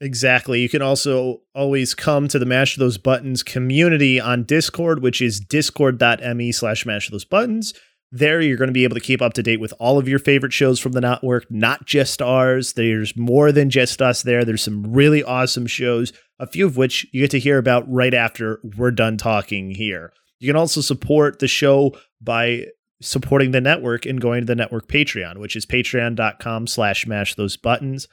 Speaker 3: Exactly. You can also always come to the Mash Those Buttons community on Discord, which is discord.me slash mash those buttons. There, you're going to be able to keep up to date with all of your favorite shows from the network, not just ours. There's more than just us there. There's some really awesome shows, a few of which you get to hear about right after we're done talking here. You can also support the show by supporting the network and going to the network Patreon, which is patreon.com slash mash those buttons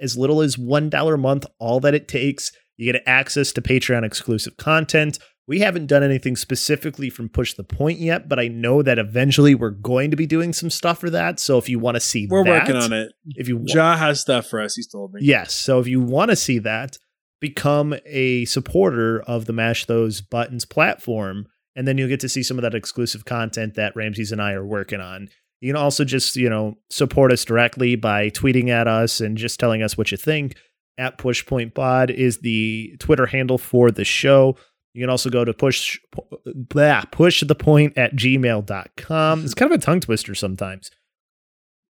Speaker 3: as little as $1 a month, all that it takes. You get access to Patreon exclusive content. We haven't done anything specifically from Push the Point yet, but I know that eventually we're going to be doing some stuff for that. So if you want to see that
Speaker 2: We're
Speaker 3: that,
Speaker 2: working on it.
Speaker 3: If you
Speaker 2: Ja has stuff for us, he's told me.
Speaker 3: Yes. So if you want to see that, become a supporter of the Mash Those Buttons platform, and then you'll get to see some of that exclusive content that Ramses and I are working on. You can also just, you know, support us directly by tweeting at us and just telling us what you think. At PushPointPod is the Twitter handle for the show. You can also go to push blah, push the point at gmail.com. It's kind of a tongue twister sometimes.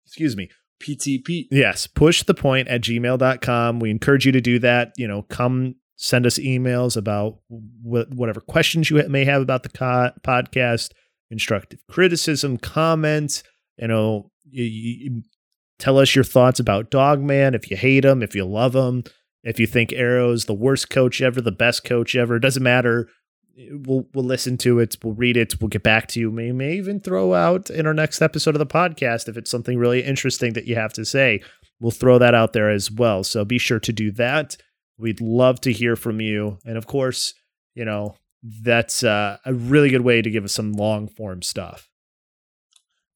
Speaker 3: Excuse me.
Speaker 2: PTP.
Speaker 3: Yes, push the point at gmail.com. We encourage you to do that. You know, come send us emails about wh- whatever questions you may have about the co- podcast, constructive criticism, comments. You know, you, you tell us your thoughts about Dogman. If you hate him, if you love him, if you think Aero's the worst coach ever, the best coach ever, doesn't matter. We'll we'll listen to it. We'll read it. We'll get back to you. We may even throw out in our next episode of the podcast if it's something really interesting that you have to say. We'll throw that out there as well. So be sure to do that. We'd love to hear from you. And of course, you know, that's uh, a really good way to give us some long form stuff.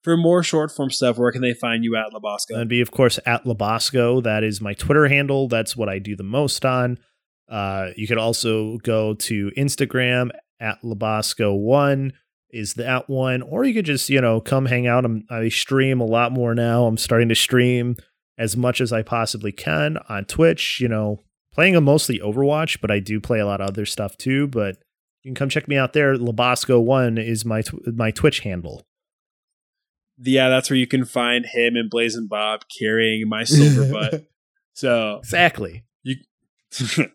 Speaker 2: For more short form stuff, where can they find you at Labosco?
Speaker 3: That'd be, of course, at Labosco. That is my Twitter handle. That's what I do the most on. Uh, you could also go to Instagram at Labosco1 is that one, or you could just, you know, come hang out. I'm, I stream a lot more now. I'm starting to stream as much as I possibly can on Twitch, you know, playing a mostly Overwatch, but I do play a lot of other stuff too. But you can come check me out there. Labasco One is my tw- my Twitch handle.
Speaker 2: Yeah, that's where you can find him and Blazing Bob carrying my silver butt. So
Speaker 3: Exactly.
Speaker 2: you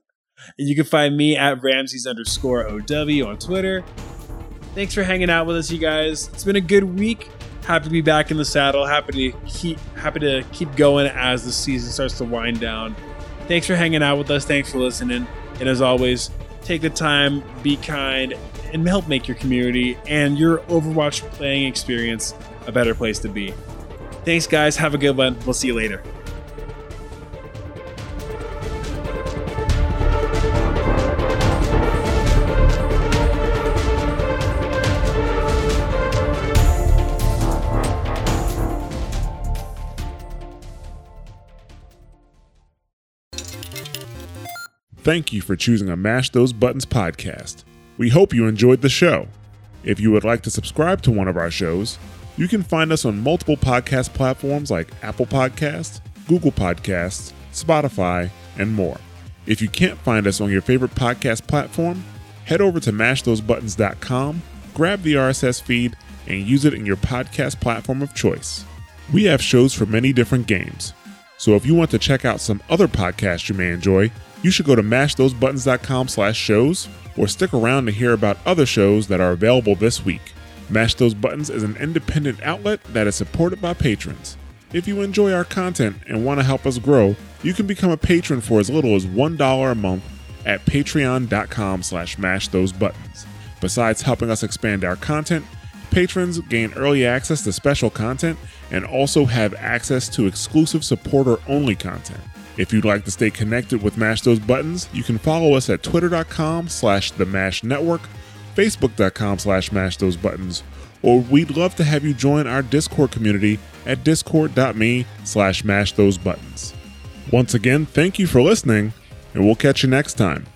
Speaker 2: you can find me at Ramses underscore OW on Twitter. Thanks for hanging out with us, you guys. It's been a good week. Happy to be back in the saddle. Happy to keep happy to keep going as the season starts to wind down. Thanks for hanging out with us. Thanks for listening. And as always, take the time, be kind, and help make your community and your Overwatch playing experience a better place to be. Thanks, guys. Have a good one. We'll see you later.
Speaker 1: Thank you for choosing a Mash Those Buttons podcast. We hope you enjoyed the show. If you would like to subscribe to one of our shows, you can find us on multiple podcast platforms like Apple Podcasts, Google Podcasts, Spotify, and more. If you can't find us on your favorite podcast platform, head over to mashthosebuttons.com, grab the RSS feed, and use it in your podcast platform of choice. We have shows for many different games. So if you want to check out some other podcasts you may enjoy, you should go to mashthosebuttons.com slash shows or stick around to hear about other shows that are available this week. Mash Those Buttons is an independent outlet that is supported by patrons. If you enjoy our content and want to help us grow, you can become a patron for as little as $1 a month at patreon.com slash mashthosebuttons. Besides helping us expand our content, patrons gain early access to special content and also have access to exclusive supporter-only content. If you'd like to stay connected with Mash Those Buttons, you can follow us at twitter.com slash the Mash Network, facebook.com slash mash those buttons, or we'd love to have you join our Discord community at discord.me slash mash those buttons. Once again, thank you for listening, and we'll catch you next time.